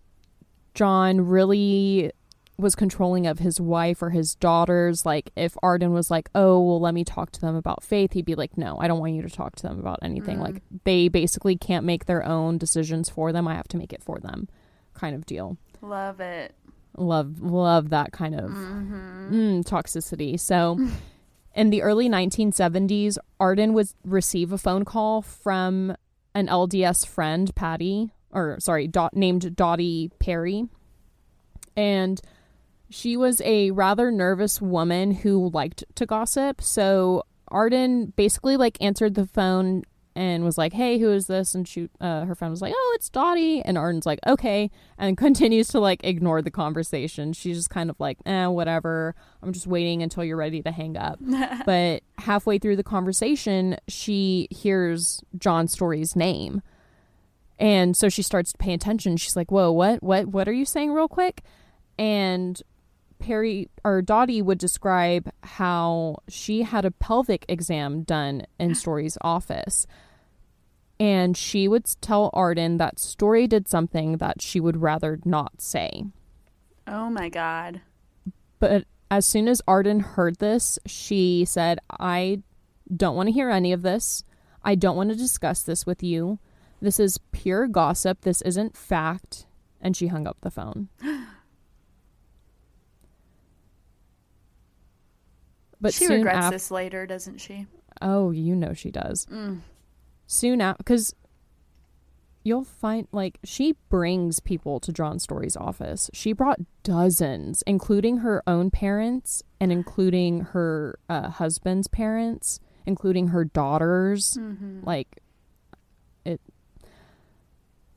Speaker 2: John really was controlling of his wife or his daughters. Like if Arden was like, "Oh, well, let me talk to them about faith," he'd be like, "No, I don't want you to talk to them about anything.
Speaker 1: Mm.
Speaker 2: Like they basically can't make their own decisions for them. I have to make it for them." Kind of deal.
Speaker 1: Love it.
Speaker 2: Love love that kind of mm, toxicity. So in the early 1970s, Arden would receive a phone call from an LDS friend, Patty, or sorry, Dot, named Dottie Perry. And she was a rather nervous woman who liked to gossip. So Arden basically like answered the phone and was like, "Hey, who is this?" And she, uh, her friend was like, "Oh, it's Dottie." And Arden's like, "Okay," and continues to like ignore the conversation. She's just kind of like, "Eh, whatever. I'm just waiting until you're ready to hang up." but halfway through the conversation, she hears John Story's name. And so she starts to pay attention. She's like, "Whoa, what? What? What are you saying real quick?" And Perry or Dottie would describe how she had a pelvic exam done in Story's office. And she would tell Arden that Story did something that she would rather not say.
Speaker 1: Oh my god.
Speaker 2: But as soon as Arden heard this, she said, I don't want to hear any of this. I don't want to discuss this with you. This is pure gossip. This isn't fact. And she hung up the phone. But
Speaker 1: she regrets this later, doesn't she?
Speaker 2: Oh, you know she does.
Speaker 1: Mm.
Speaker 2: Soon out because you'll find like she brings people to John Story's office. She brought dozens, including her own parents and including her uh, husband's parents, including her daughters.
Speaker 1: hmm
Speaker 2: Like it.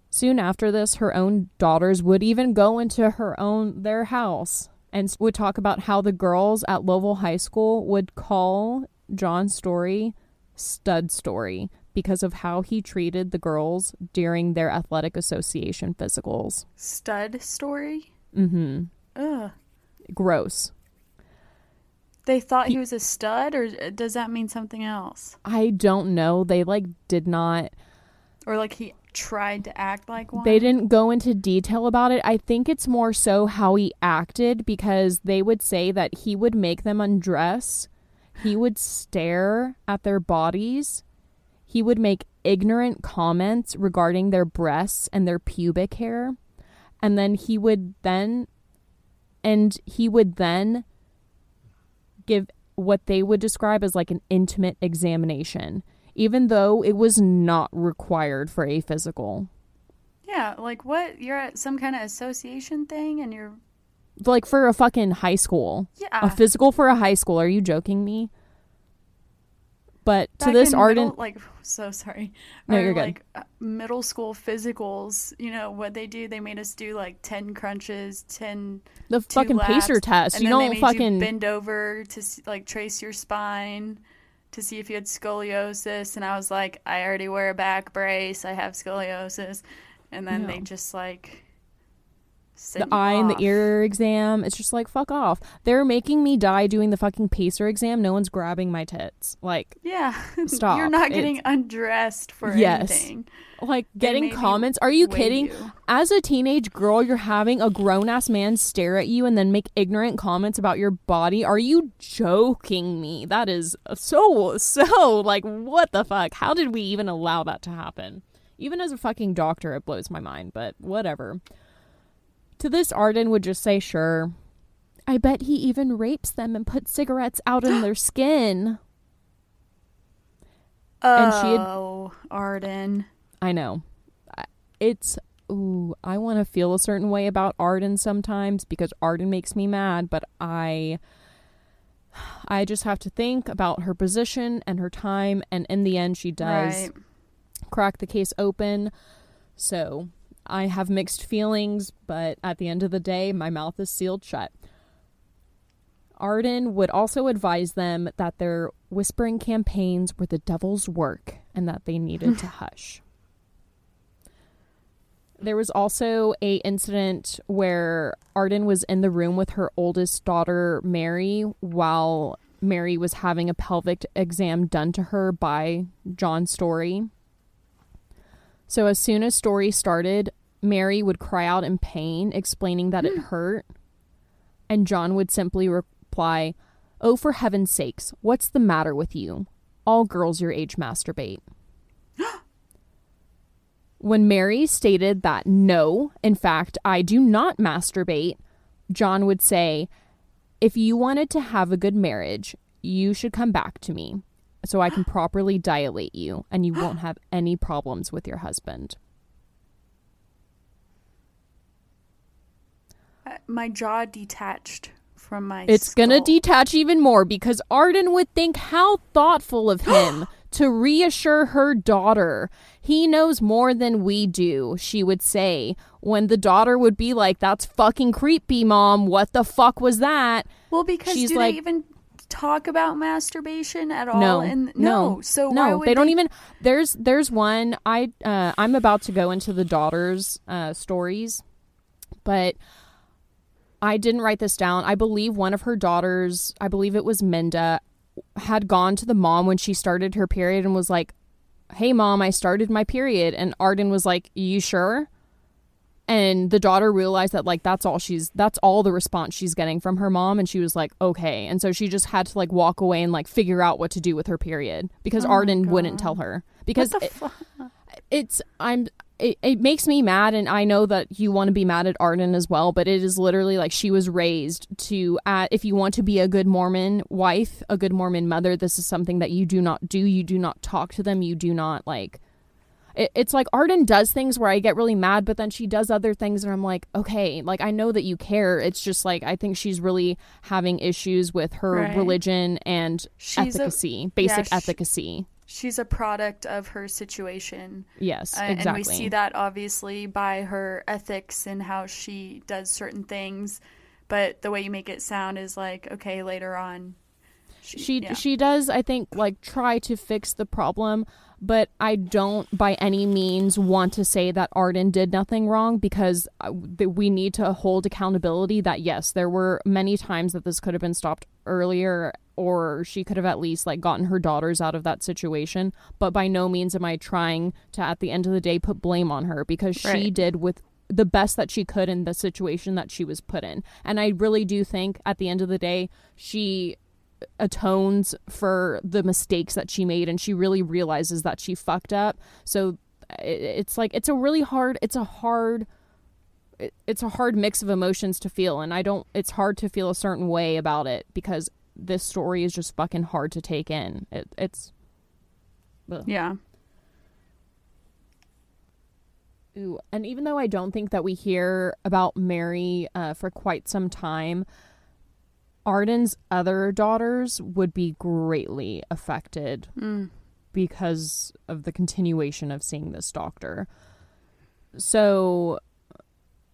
Speaker 2: Soon after this, her own daughters would even go into her own their house and would talk about how the girls at Lovell High School would call John Story stud story because of how he treated the girls during their athletic association physicals.
Speaker 1: Stud story.
Speaker 2: Mhm.
Speaker 1: Ugh.
Speaker 2: Gross.
Speaker 1: They thought he was a stud, or does that mean something else?
Speaker 2: I don't know. They like did not
Speaker 1: Or like he tried to act like one?
Speaker 2: They didn't go into detail about it. I think it's more so how he acted because they would say that he would make them undress. He would stare at their bodies. He would make ignorant comments regarding their breasts and their pubic hair. And then he would then and he would then give what they would describe as like an intimate examination, even though it was not required for a physical.
Speaker 1: Yeah, like what? You're at some kind of association thing, and you're
Speaker 2: like for a fucking high school.
Speaker 1: yeah.
Speaker 2: A physical for a high school. Are you joking me? But to this ardent
Speaker 1: middle, like so sorry.
Speaker 2: No, you're good.
Speaker 1: Like uh, middle school physicals, you know what they do? They made us do like ten crunches, ten
Speaker 2: the fucking pacer test. You don't fucking
Speaker 1: you bend over to like trace your spine to see if you had scoliosis. And I was like, I already wear a back brace. I have scoliosis. And then they just like
Speaker 2: the eye and the ear exam. It's just like fuck off. They're making me die doing the fucking pacer exam. No one's grabbing my tits. Like
Speaker 1: Yeah,
Speaker 2: Stop.
Speaker 1: You're not
Speaker 2: It's-
Speaker 1: getting undressed for
Speaker 2: Yes.
Speaker 1: anything.
Speaker 2: like getting comments. Are you kidding?
Speaker 1: you.
Speaker 2: As a teenage girl, you're having a grown ass man stare at you and then make ignorant comments about your body. Are you joking me? That is so, so like, what the fuck? How did we even allow that to happen? Even as a fucking doctor, it blows my mind, but whatever. To this, Arden would just say, sure. I bet he even rapes them and puts cigarettes out in their skin. And she had-
Speaker 1: Oh, Arden.
Speaker 2: I know. It's ooh, I want to feel a certain way about Arden sometimes because Arden makes me mad, but I I just have to think about her position and her time and in the end she does
Speaker 1: Right.
Speaker 2: crack the case open. So, I have mixed feelings, but at the end of the day, my mouth is sealed shut. Arden would also advise them that their whispering campaigns were the devil's work and that they needed to hush. There was also a incident where Arden was in the room with her oldest daughter Mary while Mary was having a pelvic exam done to her by John Story. So as soon as Story started, Mary would cry out in pain, explaining that it hmm. hurt. And John would simply reply, Oh, for heaven's sakes, what's the matter with you? All girls your age masturbate. when Mary stated that no, in fact, I do not masturbate, John would say, If you wanted to have a good marriage, you should come back to me so I can properly dilate you and you won't have any problems with your husband.
Speaker 1: I- My jaw detached from my.
Speaker 2: It's gonna detach even more because Arden would think how thoughtful of him to reassure her daughter. He knows more than we do, she would say, when the daughter would be like, That's fucking creepy, mom. What the fuck was that?
Speaker 1: Well, because
Speaker 2: she's
Speaker 1: do
Speaker 2: like-
Speaker 1: they even talk about masturbation at all?
Speaker 2: No,
Speaker 1: And
Speaker 2: no,
Speaker 1: So why
Speaker 2: no,
Speaker 1: would
Speaker 2: they don't even. There's there's one. I uh, I'm about to go into the daughter's uh, stories, but I didn't write this down. I believe one of her daughters, I believe it was Minda, had gone to the mom when she started her period and was like, "Hey, mom, I started my period," and Arden was like, "You sure?" And the daughter realized that like that's all she's that's all the response she's getting from her mom. And she was like okay. And so she just had to like walk away and like figure out what to do with her period because
Speaker 1: Oh
Speaker 2: Arden wouldn't tell her. Because it- it's I'm it, it makes me mad. And i know that you want to be mad at arden as well but it is literally like she was raised to uh, if you want to be a good mormon wife a good mormon mother this is something that you do not do. You do not talk to them. You do not like it, it's like arden does things where i get really mad but then she does other things and i'm like okay like i know that you care it's just like i think she's really having issues with her
Speaker 1: Right.
Speaker 2: religion and
Speaker 1: She's a-
Speaker 2: efficacy basic
Speaker 1: yeah,
Speaker 2: efficacy
Speaker 1: She's a product of her situation.
Speaker 2: yes
Speaker 1: Uh,
Speaker 2: exactly
Speaker 1: And we see that obviously by her ethics and how she does certain things. But the way you make it sound is like, okay, later on.
Speaker 2: she
Speaker 1: yeah.
Speaker 2: she does i think like try to fix the problem but i don't by any means want to say that arden did nothing wrong because uh, we need to hold accountability that yes there were many times that this could have been stopped earlier or she could have at least like gotten her daughters out of that situation. But by no means am i trying to at the end of the day put blame on her because she did with the best that she could in the situation that she was put in. And i really do think at the end of the day she atones for the mistakes that she made and she really realizes that she fucked up. So it's like it's a really hard it's a hard it's a hard mix of emotions to feel and i don't it's hard to feel a certain way about it because this story is just fucking hard to take in. It, it's
Speaker 1: Yeah.
Speaker 2: Ooh, and even though I don't think that we hear about Mary uh, for quite some time, Arden's other daughters would be greatly affected
Speaker 1: Mm.
Speaker 2: because of the continuation of seeing this doctor. So,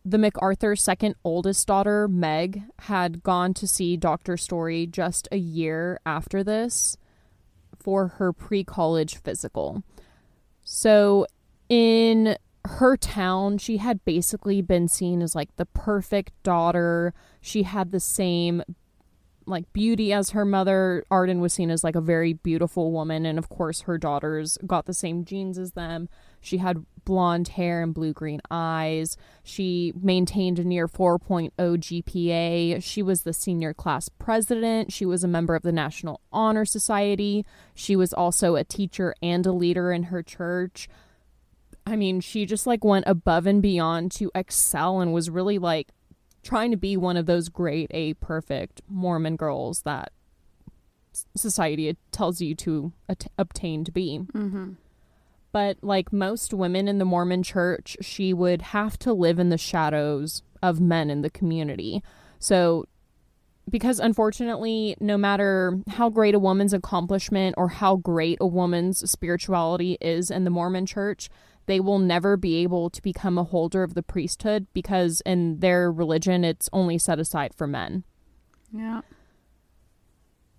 Speaker 2: the MacArthur's second oldest daughter, Meg, had gone to see Dr. Story just a year after this for her pre college physical. So, in her town, she had basically been seen as like the perfect daughter. She had the same like beauty as her mother. Arden was seen as like a very beautiful woman, and of course, her daughters got the same genes as them. She had blonde hair and blue green eyes. She maintained a near 4.0 GPA. She was the senior class president. She was a member of the National Honor Society. She was also a teacher and a leader in her church. I mean, she just like went above and beyond to excel and was really like trying to be one of those great A perfect Mormon girls that society tells you to at- obtain to be.
Speaker 1: Mm-hmm.
Speaker 2: But like most women in the Mormon church, she would have to live in the shadows of men in the community. So, because unfortunately, no matter how great a woman's accomplishment or how great a woman's spirituality is in the Mormon church, they will never be able to become a holder of the priesthood because in their religion, it's only set aside for men
Speaker 1: Yeah.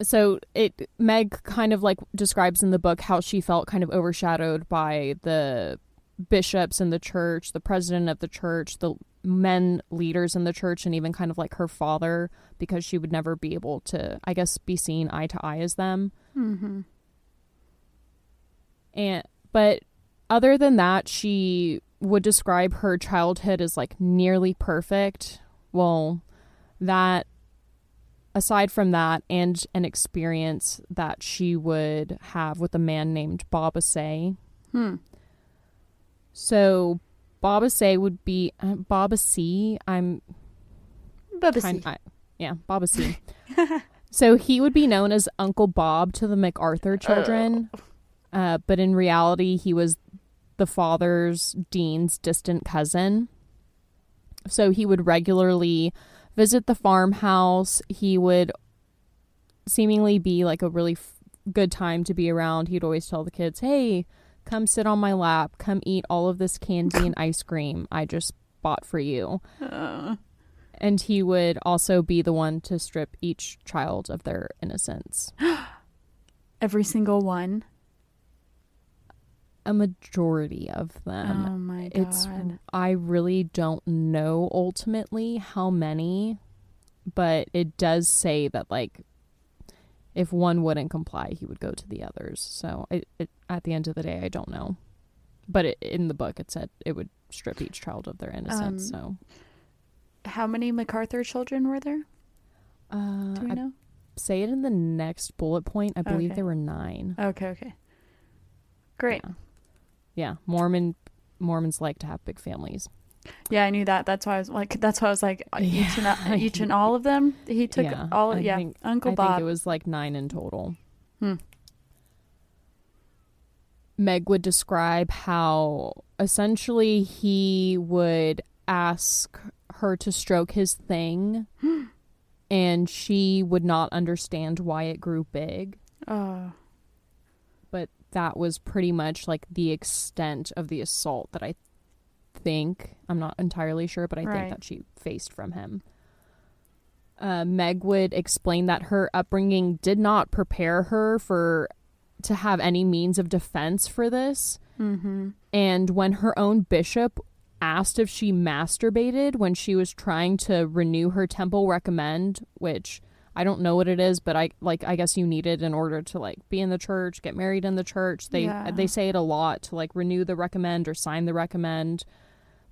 Speaker 2: so it meg kind of like describes in the book how she felt kind of overshadowed by the bishops in the church the president of the church the men leaders in the church and even kind of like her father because she would never be able to i guess be seen eye to eye as them
Speaker 1: Mm-hmm.
Speaker 2: and but other than that she would describe her childhood as like nearly perfect well that aside from that and an experience that she would have with a man named Bob Say.
Speaker 1: Hmm.
Speaker 2: So Bob Say would be uh, Bob C. I'm
Speaker 1: Bubba
Speaker 2: kind
Speaker 1: C.
Speaker 2: I, yeah, Bob C. so he would be known as Uncle Bob to the MacArthur children, uh, but in reality, he was the father's Dean's distant cousin. So he would regularly visit the farmhouse. He would seemingly be like a really f- good time to be around. He'd always tell the kids, "Hey, come sit on my lap. Come eat all of this candy and ice cream I just bought for you."
Speaker 1: Uh,
Speaker 2: And he would also be the one to strip each child of their innocence.
Speaker 1: every single one.
Speaker 2: A majority of them.
Speaker 1: oh my god.
Speaker 2: it's I really don't know ultimately how many, but it does say that like if one wouldn't comply, he would go to the others. So it, it at the end of the day, I don't know. But it, in the book, it said it would strip each child of their innocence.
Speaker 1: Um,
Speaker 2: so
Speaker 1: How many MacArthur children were there?
Speaker 2: uh,
Speaker 1: Do we
Speaker 2: I
Speaker 1: know?
Speaker 2: say it in the next bullet point. I believe
Speaker 1: Okay.
Speaker 2: there were nine.
Speaker 1: Okay, okay. Great.
Speaker 2: Yeah. Yeah, Mormon Mormons like to have big families.
Speaker 1: Yeah, I knew that. That's why I was like, that's why I was like, each
Speaker 2: Yeah.
Speaker 1: and each and all of them. He took
Speaker 2: Yeah,
Speaker 1: all.
Speaker 2: Of,
Speaker 1: yeah,
Speaker 2: think-
Speaker 1: Uncle
Speaker 2: I
Speaker 1: Bob.
Speaker 2: think it was like nine in total.
Speaker 1: Hmm.
Speaker 2: Meg would describe how essentially he would ask her to stroke his thing and she would not understand why it grew big.
Speaker 1: oh,
Speaker 2: that was pretty much like the extent of the assault that I think, I'm not entirely sure, but I
Speaker 1: Right.
Speaker 2: think that she faced from him. Uh, Meg would explain that her upbringing did not prepare her for to have any means of defense for this.
Speaker 1: mm-hmm.
Speaker 2: And when her own bishop asked if she masturbated when she was trying to renew her temple recommend, which I don't know what it is, but I like I guess you need it in order to like be in the church, get married in the church. They
Speaker 1: Yeah.
Speaker 2: they say it a lot to like renew the recommend or sign the recommend.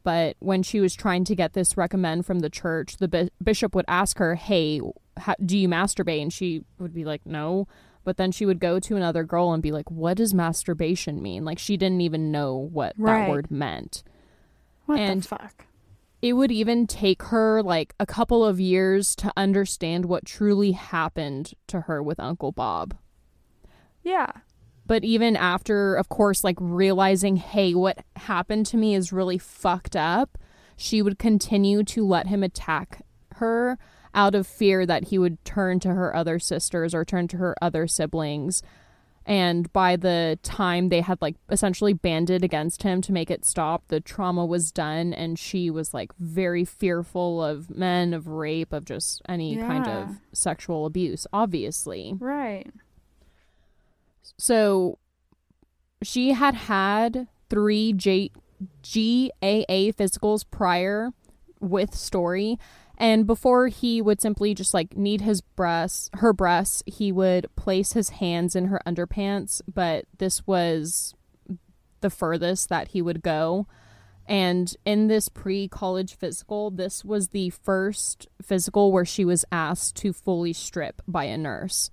Speaker 2: But when she was trying to get this recommend from the church, the bi- bishop would ask her, "Hey, how, do you masturbate?" And she would be like, "No." But then she would go to another girl and be like, "What does masturbation mean?" Like she didn't even know what
Speaker 1: Right.
Speaker 2: that word meant.
Speaker 1: What
Speaker 2: And-
Speaker 1: the fuck?
Speaker 2: It would even take her like a couple of years to understand what truly happened to her with Uncle Bob.
Speaker 1: Yeah.
Speaker 2: But even after, of course, like realizing, hey, what happened to me is really fucked up, she would continue to let him attack her out of fear that he would turn to her other sisters or turn to her other siblings. And by the time they had like essentially banded against him to make it stop, the trauma was done. And she was like very fearful of men, of rape, of just any kind of sexual abuse, obviously.
Speaker 1: Right.
Speaker 2: So she had had three J- GAA physicals prior with Story. And before he would simply just like knead his breasts, her breasts, he would place his hands in her underpants. But this was the furthest that he would go. And in this pre college physical, this was the first physical where she was asked to fully strip by a nurse.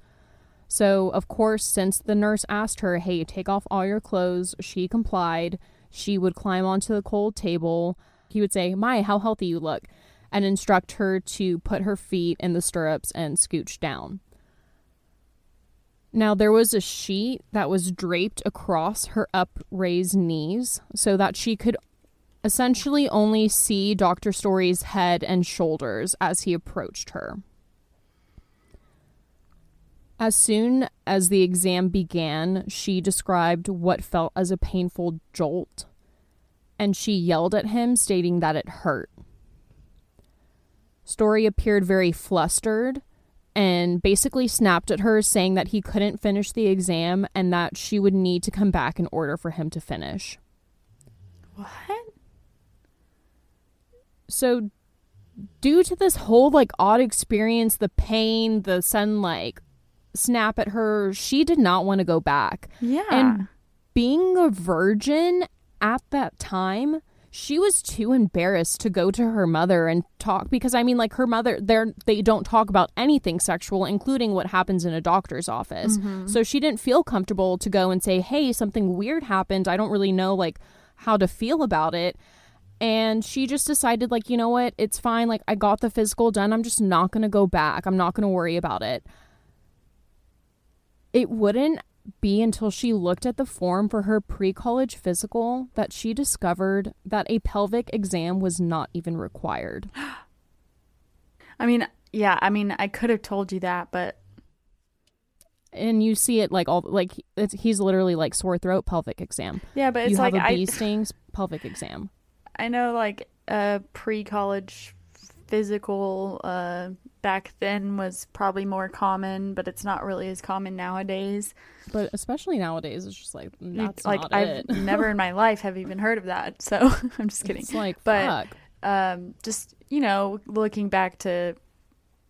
Speaker 2: So, of course, since the nurse asked her, hey, take off all your clothes, she complied. She would climb onto the cold table. He would say, My, how healthy you look, and instruct her to put her feet in the stirrups and scooch down. Now, there was a sheet that was draped across her upraised knees so that she could essentially only see Dr. Story's head and shoulders as he approached her. As soon as the exam began, she described what felt as a painful jolt, and she yelled at him, stating that it hurt. Story appeared very flustered and basically snapped at her, saying that he couldn't finish the exam and that she would need to come back in order for him to finish.
Speaker 1: What?
Speaker 2: So, due to this whole like odd experience, the pain, the sudden like snap at her, she did not want to go back.
Speaker 1: Yeah.
Speaker 2: And being a virgin at that time, she was too embarrassed to go to her mother and talk because I mean like her mother they're they don't talk about anything sexual including what happens in a doctor's office. Mm-hmm. So she didn't feel comfortable to go and say, "Hey, something weird happened. I don't really know like how to feel about it." And she just decided like, "You know what? It's fine. Like I got the physical done. I'm just not going to go back. I'm not going to worry about it." It wouldn't be until she looked at the form for her pre college physical that she discovered that a pelvic exam was not even required.
Speaker 1: I mean, yeah, I mean, I could have told you that, but
Speaker 2: And you see it like all like it's, he's literally like sore throat pelvic exam.
Speaker 1: yeah, but it's
Speaker 2: you
Speaker 1: like
Speaker 2: have a
Speaker 1: I
Speaker 2: bee stings pelvic exam.
Speaker 1: I know like a pre-college physical uh back then was probably more common, but it's not really as common nowadays.
Speaker 2: But especially nowadays, it's just like that's
Speaker 1: like I've never in my life have even heard of that. So I'm just kidding.
Speaker 2: It's like
Speaker 1: But- um, just you know, looking back to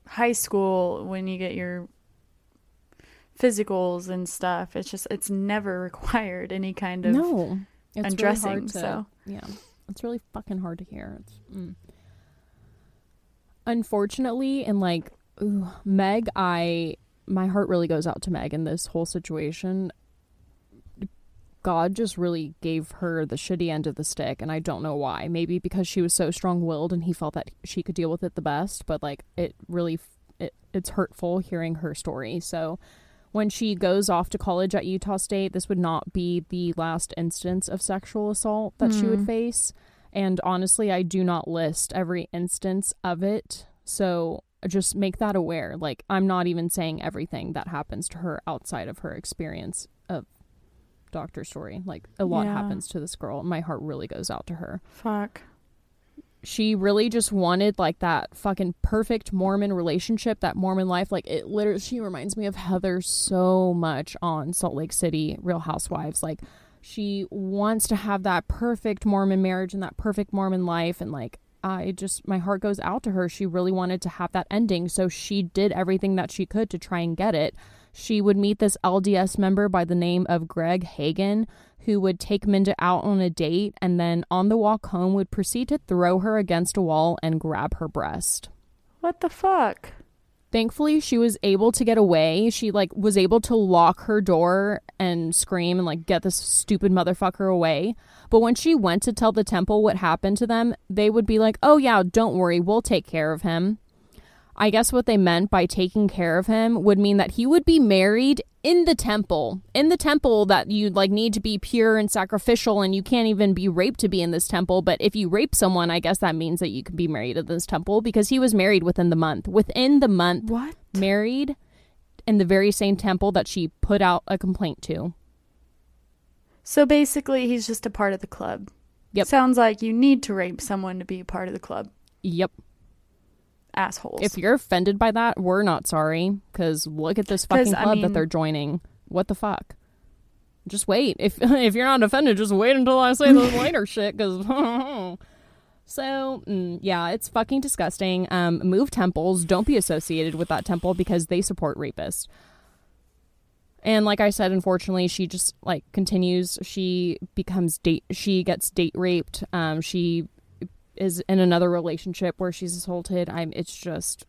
Speaker 1: high school when you get your physicals and stuff, it's just it's never required any kind of
Speaker 2: No, it's
Speaker 1: undressing.
Speaker 2: Really hard to,
Speaker 1: so
Speaker 2: yeah, it's really fucking hard to hear. It's, mm. Unfortunately, and like ooh, Meg, I my heart really goes out to Meg in this whole situation. God just really gave her the shitty end of the stick, and I don't know why. Maybe because she was so strong-willed and he felt that she could deal with it the best. But like, it really, it, it's hurtful hearing her story. So, when she goes off to college at Utah State, this would not be the last instance of sexual assault that she would hmm. face. And honestly, I do not list every instance of it. So just make that aware. Like, I'm not even saying everything that happens to her outside of her experience of Doctor Story. Like, a lot
Speaker 1: Yeah.
Speaker 2: happens to this girl. My heart really goes out to her.
Speaker 1: Fuck.
Speaker 2: She really just wanted like that fucking perfect Mormon relationship, that Mormon life. Like, it literally, she reminds me of Heather so much on Salt Lake City Real Housewives. Like, she wants to have that perfect Mormon marriage and that perfect Mormon life. And like, I just, my heart goes out to her. She really wanted to have that ending. So she did everything that she could to try and get it. She would meet this LDS member by the name of Greg Hagen, who would take Minda out on a date and then on the walk home would proceed to throw her against a wall and grab her breast.
Speaker 1: What the fuck?
Speaker 2: Thankfully, she was able to get away. She like was able to lock her door and scream and like get this stupid motherfucker away. But when she went to tell the temple what happened to them, they would be like, "Oh yeah, don't worry, we'll take care of him." I guess what they meant by taking care of him would mean that he would be married in the temple. In the temple that you'd like need to be pure and sacrificial and you can't even be raped to be in this temple, but if you rape someone, I guess that means that you can be married in this temple because he was married within the month. Within the month,
Speaker 1: What?
Speaker 2: married in the very same temple that she put out a complaint to.
Speaker 1: So basically, he's just a part of the club.
Speaker 2: Yep.
Speaker 1: Sounds like you need to rape someone to be a part of the club.
Speaker 2: Yep.
Speaker 1: Assholes.
Speaker 2: If you're offended by that, we're not sorry because look at this fucking
Speaker 1: I
Speaker 2: club that they're joining. What the fuck? Just wait. If if you're not offended, just wait until I say this later shit. Because so mm, yeah, it's fucking disgusting. Um, move temples. Don't be associated with that temple because they support rapists. And like I said, unfortunately, she just like continues. She becomes date. She gets date raped. Um, she is in another relationship where she's assaulted. I'm. It's just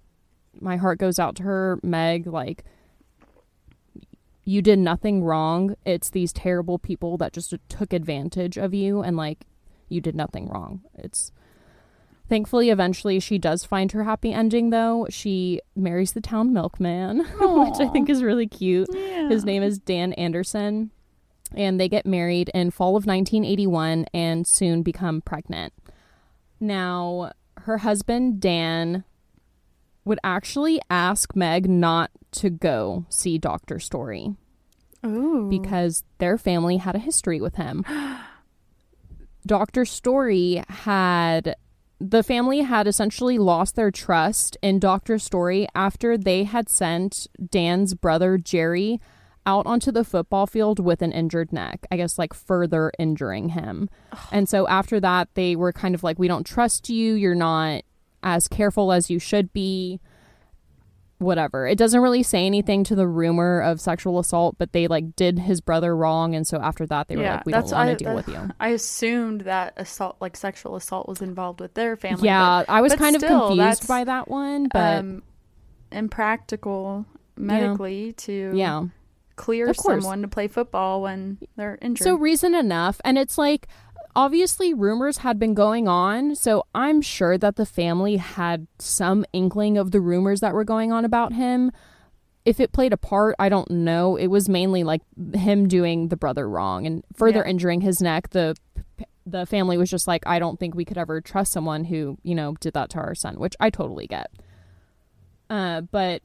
Speaker 2: my heart goes out to her, Meg. Like you did nothing wrong. It's these terrible people that just took advantage of you, and like you did nothing wrong. It's thankfully eventually she does find her happy ending though. She marries the town milkman, which I think is really cute.
Speaker 1: yeah.
Speaker 2: His name is Dan Anderson. And they get married in fall of 1981 and soon become pregnant. Now, her husband, Dan, would actually ask Meg not to go see Dr. Story
Speaker 1: Ooh.
Speaker 2: because their family had a history with him. Dr. Story had the family had essentially lost their trust in Dr. Story after they had sent Dan's brother Jerry out onto the football field with an injured neck. I guess like further injuring him. And so after that they were kind of like we don't trust you. You're not as careful as you should be whatever. It doesn't really say anything to the rumor of sexual assault, but they like did his brother wrong, and so after that they were
Speaker 1: Yeah,
Speaker 2: like, "We don't want to deal
Speaker 1: that-
Speaker 2: with you."
Speaker 1: I assumed that assault, like sexual assault, was involved with their family.
Speaker 2: Yeah, I was kind
Speaker 1: still,
Speaker 2: of confused by that one,
Speaker 1: but,
Speaker 2: but
Speaker 1: um, impractical medically to
Speaker 2: yeah.
Speaker 1: Clear someone to play football when they're injured.
Speaker 2: So reason enough, and it's like obviously rumors had been going on, so I'm sure that the family had some inkling of the rumors that were going on about him. If it played a part, I don't know. It was mainly like him doing the brother wrong and further
Speaker 1: Yeah.
Speaker 2: injuring his neck. The the family was just like, I don't think we could ever trust someone who, you know, did that to our son, which I totally get. Uh, but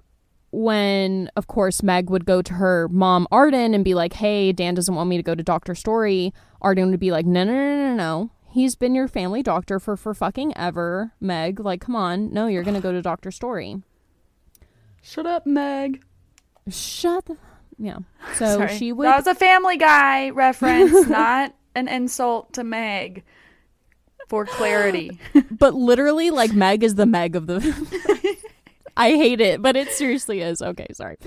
Speaker 2: when, of course, Meg would go to her mom, Arden, and be like, hey, Dan doesn't want me to go to Dr. Story, Arden would be like, no, no, no, no, no. He's been your family doctor for, for fucking ever, Meg. Like, come on. No, you're going to go to Dr. Story.
Speaker 1: shut up, Meg.
Speaker 2: Shut the. Yeah. So
Speaker 1: Sorry.
Speaker 2: she would.
Speaker 1: That was a Family Guy reference, not an insult to Meg. For clarity.
Speaker 2: but literally, like, Meg is the Meg of the. I hate it, but it seriously is. Okay, sorry.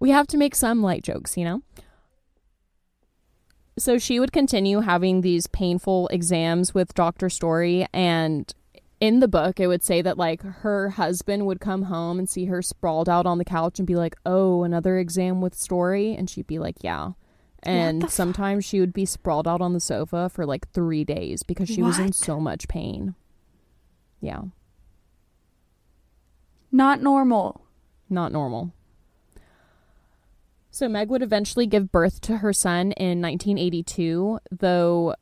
Speaker 2: We have to make some light jokes, you know? So she would continue having these painful exams with Dr. Story, and in the book, it would say that, like, her husband would come home and see her sprawled out on the couch and be like, Oh, another exam with Story? And she'd be like, Yeah. And sometimes she would be sprawled out on the sofa for like three days because she was in so much pain. Yeah,
Speaker 1: Not normal.
Speaker 2: not normal. So Meg would eventually give birth to her son in 1982, though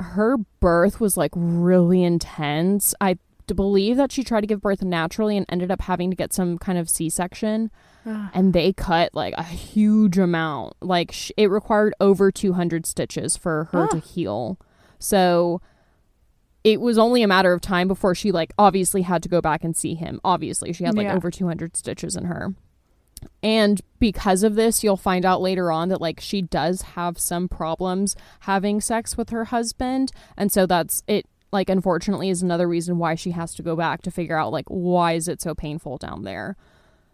Speaker 2: her birth was like really intense. I believe that she tried to give birth naturally and ended up having to get some kind of C-section. And they cut like a huge amount. Like sh- it required over 200 stitches for her to
Speaker 1: Ah.
Speaker 2: heal. So it was only a matter of time before she like obviously had to go back and see him. Obviously, she had like
Speaker 1: Yeah.
Speaker 2: over 200 stitches in her. And because of this, you'll find out later on that like she does have some problems having sex with her husband, and so that's it like unfortunately is another reason why she has to go back to figure out like why is it so painful down there.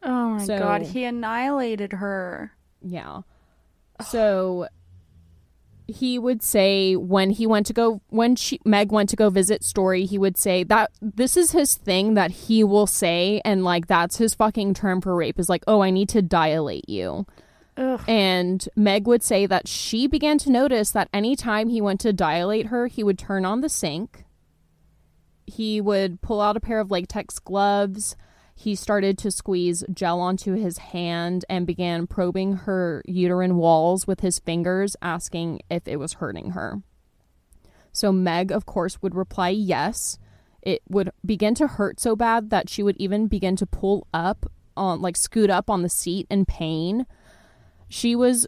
Speaker 1: Oh my
Speaker 2: So-
Speaker 1: god, he annihilated her.
Speaker 2: Yeah. So he would say when he went to go when she Meg went to go visit Story, he would say that this is his thing that he will say and like that's his fucking term for rape is like, "Oh, I need to dilate you."
Speaker 1: Ugh.
Speaker 2: And Meg would say that she began to notice that anytime he went to dilate her, he would turn on the sink. He would pull out a pair of latex gloves. He started to squeeze gel onto his hand and began probing her uterine walls with his fingers, asking if it was hurting her. So Meg, of course, would reply yes. It would begin to hurt so bad that she would even begin to pull up on, like, scoot up on the seat in pain she was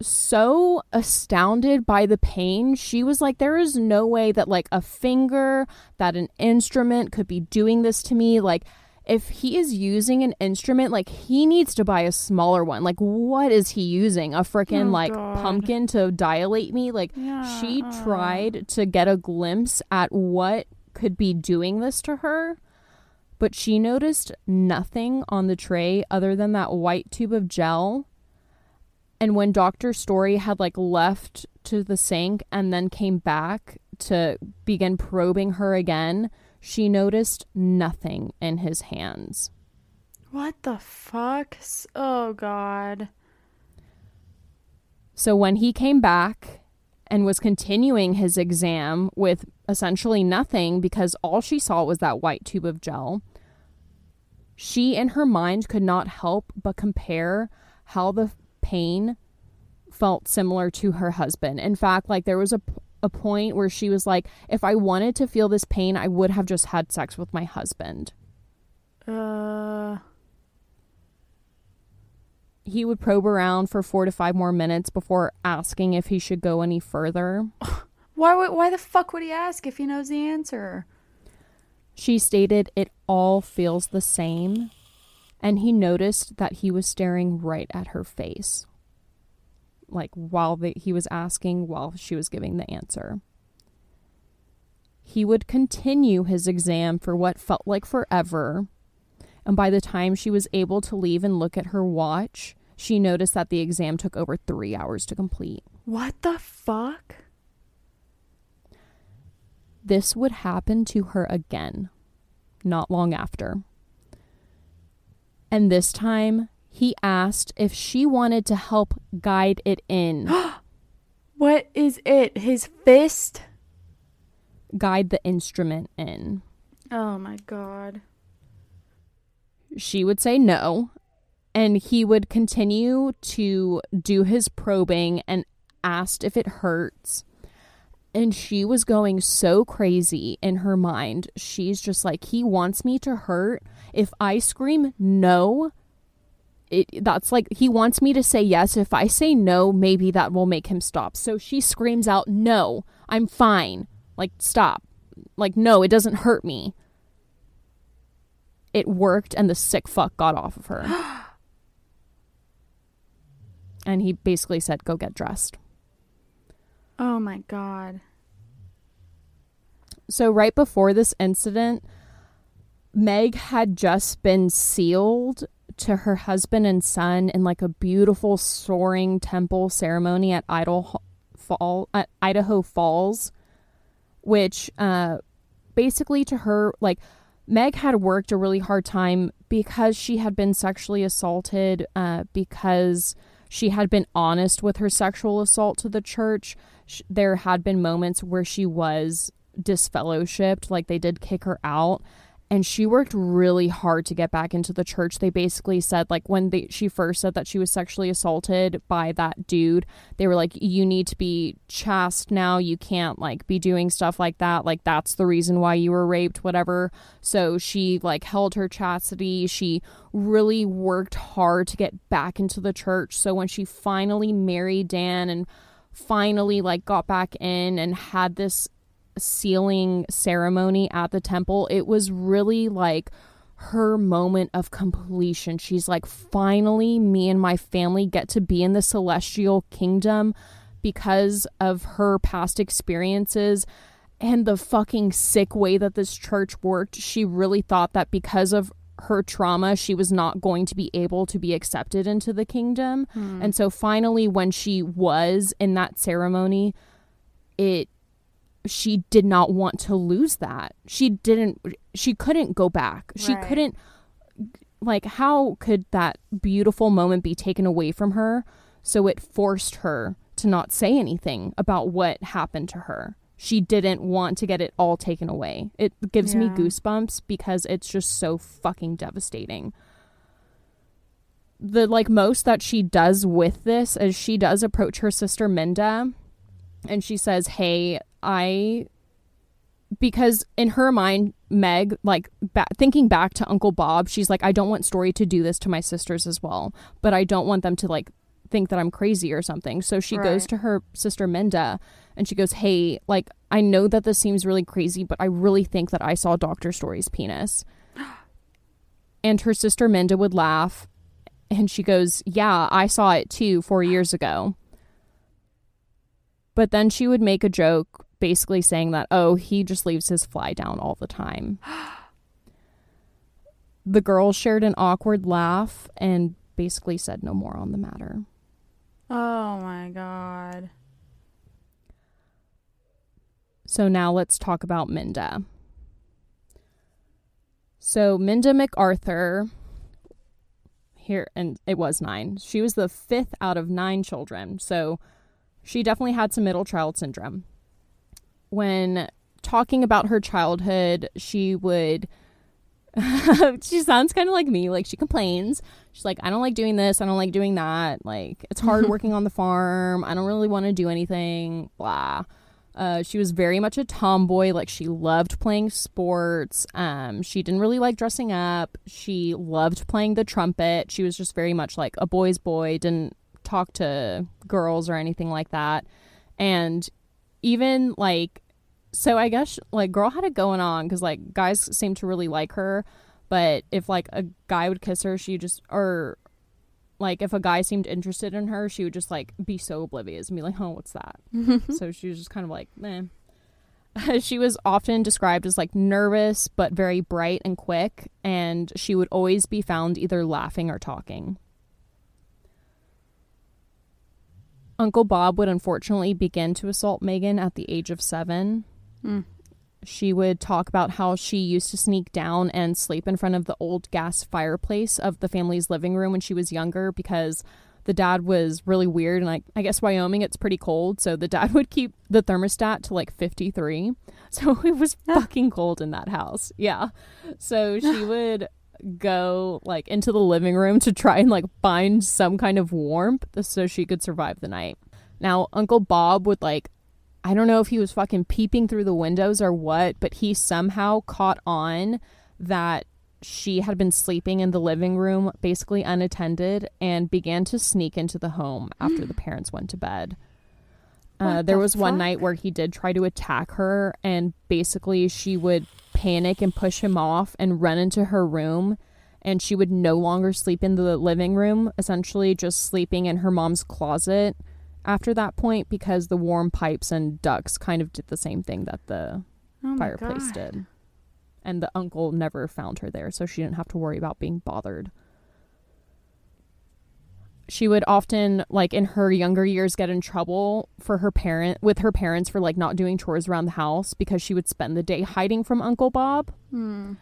Speaker 2: so astounded by the pain. She was like, there is no way that, like, a finger, that an instrument could be doing this to me. Like, if he is using an instrument, like, he needs to buy a smaller one. Like, what is he using? A freaking,
Speaker 1: Oh,
Speaker 2: like,
Speaker 1: God.
Speaker 2: pumpkin to dilate me? Like,
Speaker 1: Yeah,
Speaker 2: she
Speaker 1: uh.
Speaker 2: tried to get a glimpse at what could be doing this to her but she noticed nothing on the tray other than that white tube of gel. And when Dr. Story had like left to the sink and then came back to begin probing her again, she noticed nothing in his hands.
Speaker 1: What the fuck? Oh god.
Speaker 2: So when he came back and was continuing his exam with essentially nothing because all she saw was that white tube of gel, she in her mind could not help but compare how the pain felt similar to her husband. In fact, like there was a a point where she was like, if I wanted to feel this pain, I would have just had sex with my husband.
Speaker 1: Uh
Speaker 2: He would probe around for 4 to 5 more minutes before asking if he should go any further.
Speaker 1: why would why the fuck would he ask if he knows the answer?
Speaker 2: She stated it all feels the same, and he noticed that he was staring right at her face. Like while the, he was asking, while she was giving the answer. He would continue his exam for what felt like forever, and by the time she was able to leave and look at her watch, she noticed that the exam took over three hours to complete.
Speaker 1: What the fuck?
Speaker 2: This would happen to her again, not long after. And this time, he asked if she wanted to help guide it in,
Speaker 1: What is it? His fist?
Speaker 2: guide the instrument in.
Speaker 1: Oh my god.
Speaker 2: She would say no, and he would continue to do his probing and asked if it hurts. And she was going so crazy in her mind. She's just like, he wants me to hurt. If I scream no, it that's like he wants me to say yes. If I say no, maybe that will make him stop. So she screams out, "No, I'm fine. Like stop. Like no, it doesn't hurt me." It worked and the sick fuck got off of her. and he basically said, "Go get dressed."
Speaker 1: Oh my god.
Speaker 2: So right before this incident, Meg had just been sealed to her husband and son in like a beautiful soaring temple ceremony at Fall at Idaho Falls, which uh, basically to her like Meg had worked a really hard time because she had been sexually assaulted uh, because she had been honest with her sexual assault to the church. There had been moments where she was disfellowshipped, like they did kick her out and she worked really hard to get back into the church. They basically said like when they she first said that she was sexually assaulted by that dude, they were like you need to be chaste now. You can't like be doing stuff like that. Like that's the reason why you were raped, whatever. So she like held her chastity. She really worked hard to get back into the church. So when she finally married Dan and finally like got back in and had this sealing ceremony at the temple, it was really like her moment of completion. She's like, finally, me and my family get to be in the celestial kingdom because of her past experiences and the fucking sick way that this church worked. She really thought that because of her trauma, she was not going to be able to be accepted into the kingdom.
Speaker 1: Hmm.
Speaker 2: And so finally, when she was in that ceremony, it she did not want to lose that. She didn't she couldn't go back. She
Speaker 1: Right.
Speaker 2: couldn't like how could that beautiful moment be taken away from her? So it forced her to not say anything about what happened to her. She didn't want to get it all taken away. It gives me goosebumps because it's just so fucking devastating. The like most that she does with this is she does approach her sister Minda and she says, "Hey, I because in her mind, Meg, like ba- thinking back to Uncle Bob, she's like, I don't want Story to do this to my sisters as well, but I don't want them to like think that I'm crazy or something. So she goes to her sister Minda and she goes, Hey, like, I know that this seems really crazy, but I really think that I saw Dr. Story's penis. And her sister Minda would laugh and she goes, Yeah, I saw it too four years ago. But then she would make a joke basically saying that, oh, he just leaves his fly down all the time. the girls shared an awkward laugh and basically said no more on the matter.
Speaker 1: Oh my god.
Speaker 2: So now let's talk about Minda. So Minda MacArthur here and it was 9. She was the fifth out of 9 children. So she definitely had some middle child syndrome. When talking about her childhood, she would she sounds kind of like me. Like she complains. She's like, I don't like doing this. I don't like doing that. Like it's hard working on the farm. I don't really want to do anything. Blah. Uh, she was very much a tomboy. Like she loved playing sports. Um, she didn't really like dressing up. She loved playing the trumpet. She was just very much like a boy's boy. Didn't talk to girls or anything like that. And even like, so I guess like girl had it going on because like guys seemed to really like her. But if like a guy would kiss her, she just or like if a guy seemed interested in her, she would just like be so oblivious and be like, "Oh, what's that?" so she was just kind of like, "Meh." she was often described as like nervous but very bright and quick, and she would always be found either laughing or talking. Uncle Bob would unfortunately begin to assault Megan at the age of seven.
Speaker 1: Mm.
Speaker 2: She would talk about how she used to sneak down and sleep in front of the old gas fireplace of the family's living room when she was younger because the dad was really weird. And like I guess Wyoming it's pretty cold. So the dad would keep the thermostat to like 53 so it was fucking cold in that house. Yeah. So she would go like into the living room to try and like find some kind of warmth so she could survive the night. Now Uncle Bob would like I don't know if he was fucking peeping through the windows or what, but he somehow caught on that she had been sleeping in the living room, basically unattended, and began to sneak into the home after the parents went to bed. Uh, there
Speaker 1: the
Speaker 2: was one night where he did try to attack her, and basically she would panic and push him off and run into her room. And she would no longer sleep in the living room, essentially just sleeping in her mom's closet after that point because the warm pipes and ducts kind of did the same thing that the
Speaker 1: Oh
Speaker 2: fireplace
Speaker 1: God.
Speaker 2: did. And the uncle never found her there, so she didn't have to worry about being bothered. She would often, like in her younger years, get in trouble for her parent with her parents for like not doing chores around the house because she would spend the day hiding from Uncle Bob.
Speaker 1: Hmm.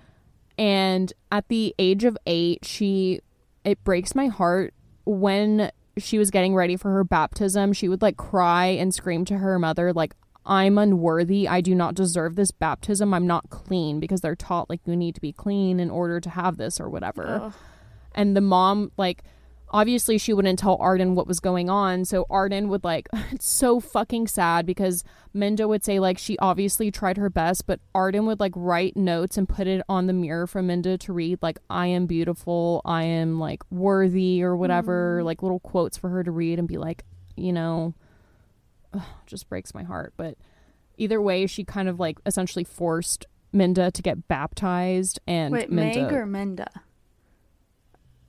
Speaker 2: And at the age of eight, she it breaks my heart when she was getting ready for her baptism, she would like cry and scream to her mother, like, I'm unworthy. I do not deserve this baptism. I'm not clean because they're taught like you need to be clean in order to have this or whatever. And the mom, like, obviously she wouldn't tell Arden what was going on. So Arden would like, it's so fucking sad because Minda would say like she obviously tried her best, but Arden would like write notes and put it on the mirror for Minda to read, like, I am beautiful, I am like worthy or whatever, mm-hmm. like little quotes for her to read and be like, you know, ugh, just breaks my heart. But either way, she kind of like essentially forced Minda to get baptized and
Speaker 1: Wait,
Speaker 2: Minda.
Speaker 1: Meg or Minda?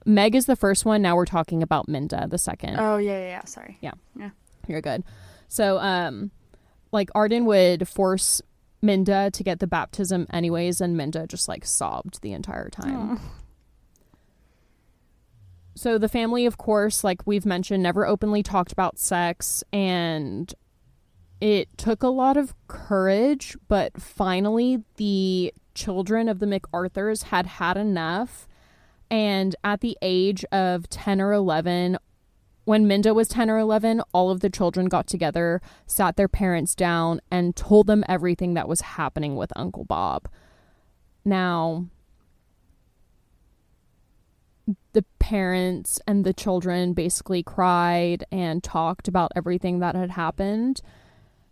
Speaker 2: Meg is the first one. Now we're talking about Minda, the second.
Speaker 1: Oh yeah, yeah, yeah. Sorry. Yeah. Yeah.
Speaker 2: You're good. So, um, like Arden would force Minda to get the baptism anyways, and Minda just like sobbed the entire time.
Speaker 1: Oh.
Speaker 2: So the family, of course, like we've mentioned, never openly talked about sex, and it took a lot of courage, but finally the children of the MacArthurs had had enough. And at the age of 10 or 11, when Minda was 10 or 11, all of the children got together, sat their parents down, and told them everything that was happening with Uncle Bob. Now, the parents and the children basically cried and talked about everything that had happened.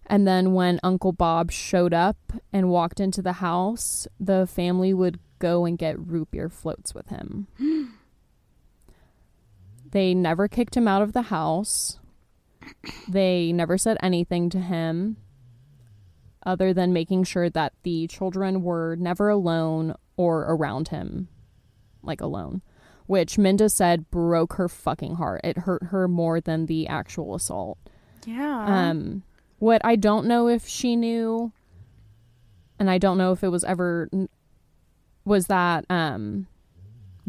Speaker 2: And then when Uncle Bob showed up and walked into the house, the family would go and get root beer floats with him. they never kicked him out of the house. They never said anything to him other than making sure that the children were never alone or around him, like alone, which Minda said broke her fucking heart. It hurt her more than the actual assault.
Speaker 1: Yeah.
Speaker 2: Um, what I don't know if she knew, and I don't know if it was ever, was that um,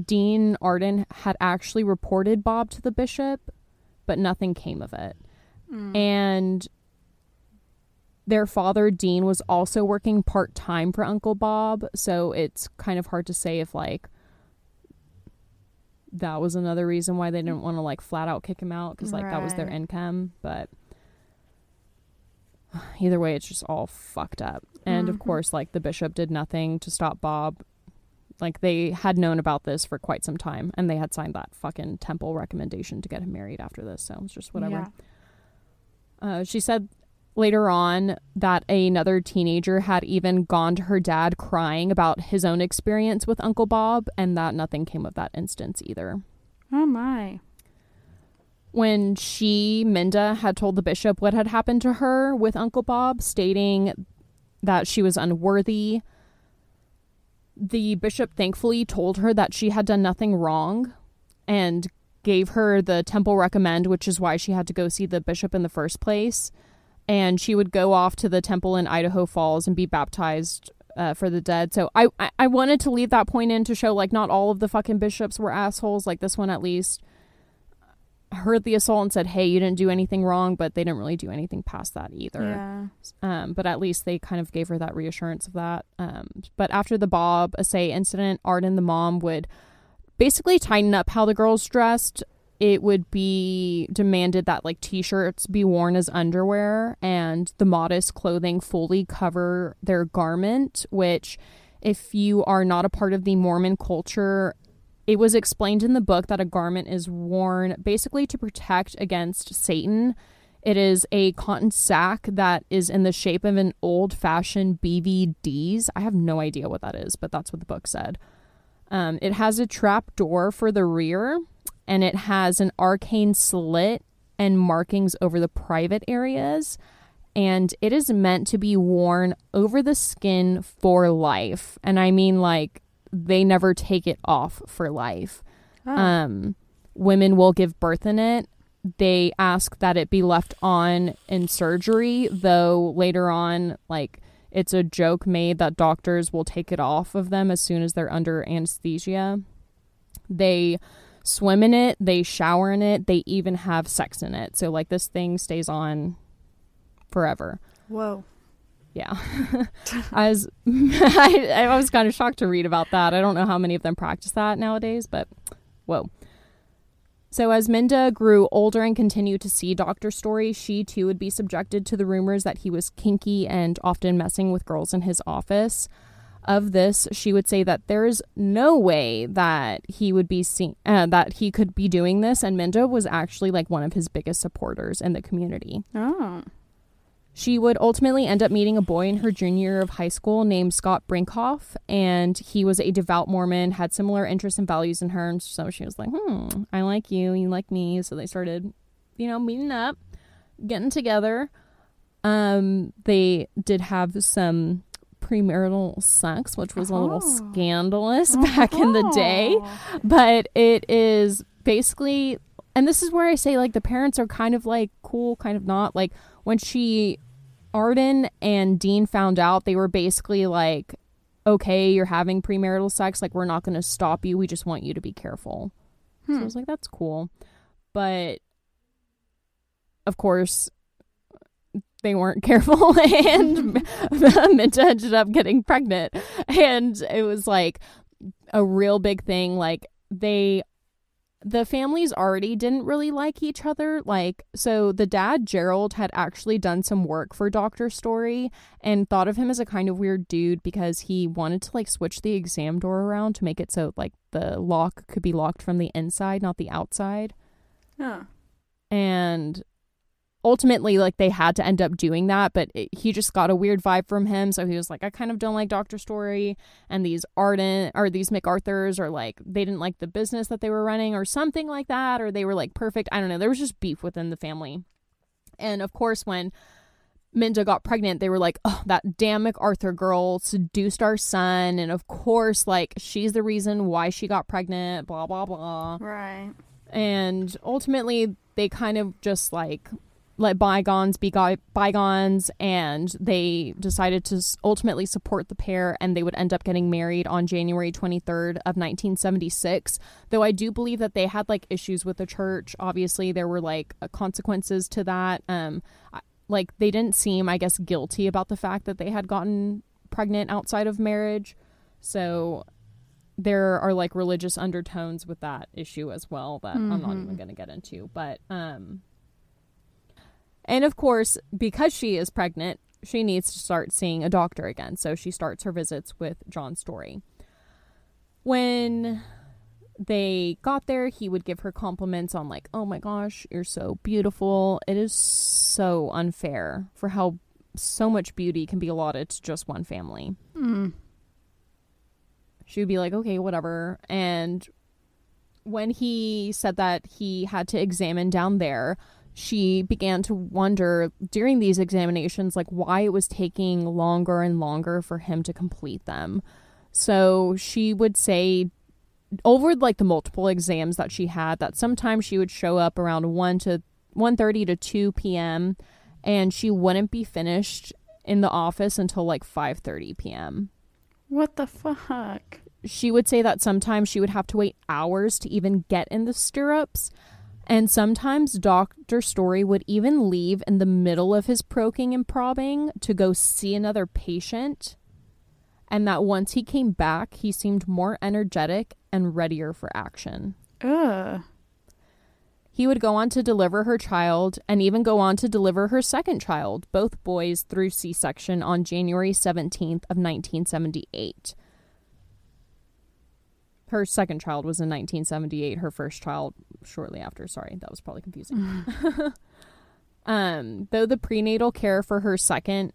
Speaker 2: Dean Arden had actually reported Bob to the bishop, but nothing came of it.
Speaker 1: Mm.
Speaker 2: And their father, Dean, was also working part time for Uncle Bob, so it's kind of hard to say if, like, that was another reason why they didn't want to, like, flat out kick him out because, like, that was their income. But either way, it's just all fucked up. And of
Speaker 1: Mhm.
Speaker 2: course, like, the bishop did nothing to stop Bob. Like, they had known about this for quite some time, and they had signed that fucking temple recommendation to get him married after this, so it's just whatever.
Speaker 1: Yeah.
Speaker 2: Uh, she said later on that another teenager had even gone to her dad crying about his own experience with Uncle Bob, and that nothing came of that instance either.
Speaker 1: Oh my.
Speaker 2: When she, Minda, had told the bishop what had happened to her with Uncle Bob, stating that she was unworthy, the bishop thankfully told her that she had done nothing wrong and gave her the temple recommend, which is why she had to go see the bishop in the first place. And she would go off to the temple in Idaho Falls and be baptized uh, for the dead. So I, I I wanted to leave that point in to show like not all of the fucking bishops were assholes. Like this one at least heard the assault and said, "Hey, you didn't do anything wrong," but they didn't really do anything past that either.
Speaker 1: Yeah.
Speaker 2: Um, but at least they kind of gave her that reassurance of that. Um, but after the Bob Assay incident, Arden, the mom, would basically tighten up how the girls dressed. It would be demanded that like t-shirts be worn as underwear and the modest clothing fully cover their garment, which if you are not a part of the Mormon culture, it was explained in the book that a garment is worn basically to protect against Satan. It is a cotton sack that is in the shape of an old fashioned BVDs. I have no idea what that is, but that's what the book said. Um, it has a trap door for the rear, and it has an arcane slit and markings over the private areas. And it is meant to be worn over the skin for life. And I mean, like, they never take it off for life
Speaker 1: Oh.
Speaker 2: um, women will give birth in it. They ask that it be left on in surgery, though later on, like it's a joke made that doctors will take it off of them as soon as they're under anesthesia. They swim in it, they shower in it, they even have sex in it. So like this thing stays on forever.
Speaker 1: Whoa.
Speaker 2: Yeah. I was I, I was kind of shocked to read about that. I don't know how many of them practice that nowadays, but whoa. So, as Minda grew older and continued to see Dr. Story, she too would be subjected to the rumors that he was kinky and often messing with girls in his office. Of this, she would say that there's no way that he would be seen, uh, that he could be doing this, and Minda was actually like one of his biggest supporters in the community.
Speaker 1: Oh.
Speaker 2: She would ultimately end up meeting a boy in her junior year of high school named Scott Brinkhoff, and he was a devout Mormon, had similar interests and values in her, and so she was like, "Hmm, I like you, you like me." So they started, you know, meeting up, getting together. Um, they did have some premarital sex, which was a little
Speaker 1: Oh.
Speaker 2: scandalous back in the day,
Speaker 1: Oh.
Speaker 2: but it is basically and this is where I say like the parents are kind of like cool, kind of not. Like when she Arden and Dean found out, they were basically like, Okay, you're having premarital sex, like we're not gonna stop you, we just want you to be careful. So I
Speaker 1: Hmm.
Speaker 2: was like, That's cool. But of course they weren't careful and Minda ended up getting pregnant. And it was like a real big thing. Like they the families already didn't really like each other. Like, so the dad, Gerald, had actually done some work for Dr. Story and thought of him as a kind of weird dude because he wanted to like switch the exam door around to make it so like the lock could be locked from the inside, not the outside.
Speaker 1: Oh.
Speaker 2: And ultimately, like, they had to end up doing that, but it, he just got a weird vibe from him. So he was like, I kind of don't like Dr. Story. And these Arden or these MacArthurs or like, they didn't like the business that they were running or something like that, or they were like perfect. I don't know. There was just beef within the family. And of course, when Minda got pregnant, they were like, oh, that damn MacArthur girl seduced our son. And of course, like, she's the reason why she got pregnant, blah, blah, blah
Speaker 1: Right.
Speaker 2: and ultimately they kind of just like let bygones be bygones and they decided to ultimately support the pair and they would end up getting married on January 23rd of 1976 though I do believe that they had like issues with the church. Obviously there were like uh, consequences to that. Um like they didn't seem I guess guilty about the fact that they had gotten pregnant outside of marriage. So there are like religious undertones with that issue as well that I'm not even going to get into. But um and of course, because she is pregnant, she needs to start seeing a doctor again. So she starts her visits with John Story. When they got there, he would give her compliments on like, "Oh my gosh, you're so beautiful." It is so unfair for how so much beauty can be allotted to just one family
Speaker 1: Mm.
Speaker 2: she would be like, okay, whatever. And when he said that he had to examine down there, she began to wonder during these examinations, like why it was taking longer and longer for him to complete them. So she would say over like the multiple exams that she had that sometimes she would show up around 1 to 1:30 to 2 p.m. and she wouldn't be finished in the office until like 5:30 p.m
Speaker 1: What the fuck?
Speaker 2: she would say that sometimes she would have to wait hours to even get in the stirrups. And sometimes Dr. Story would even leave in the middle of his proking and probing to go see another patient. And that once he came back, he seemed more energetic and readier for action.
Speaker 1: Ugh.
Speaker 2: He would go on to deliver her child and even go on to deliver her second child, both boys through C section on January 17th of 1978. Her second child was in 1978, her first child shortly after. Sorry, that was probably confusing. um, though the prenatal care for her second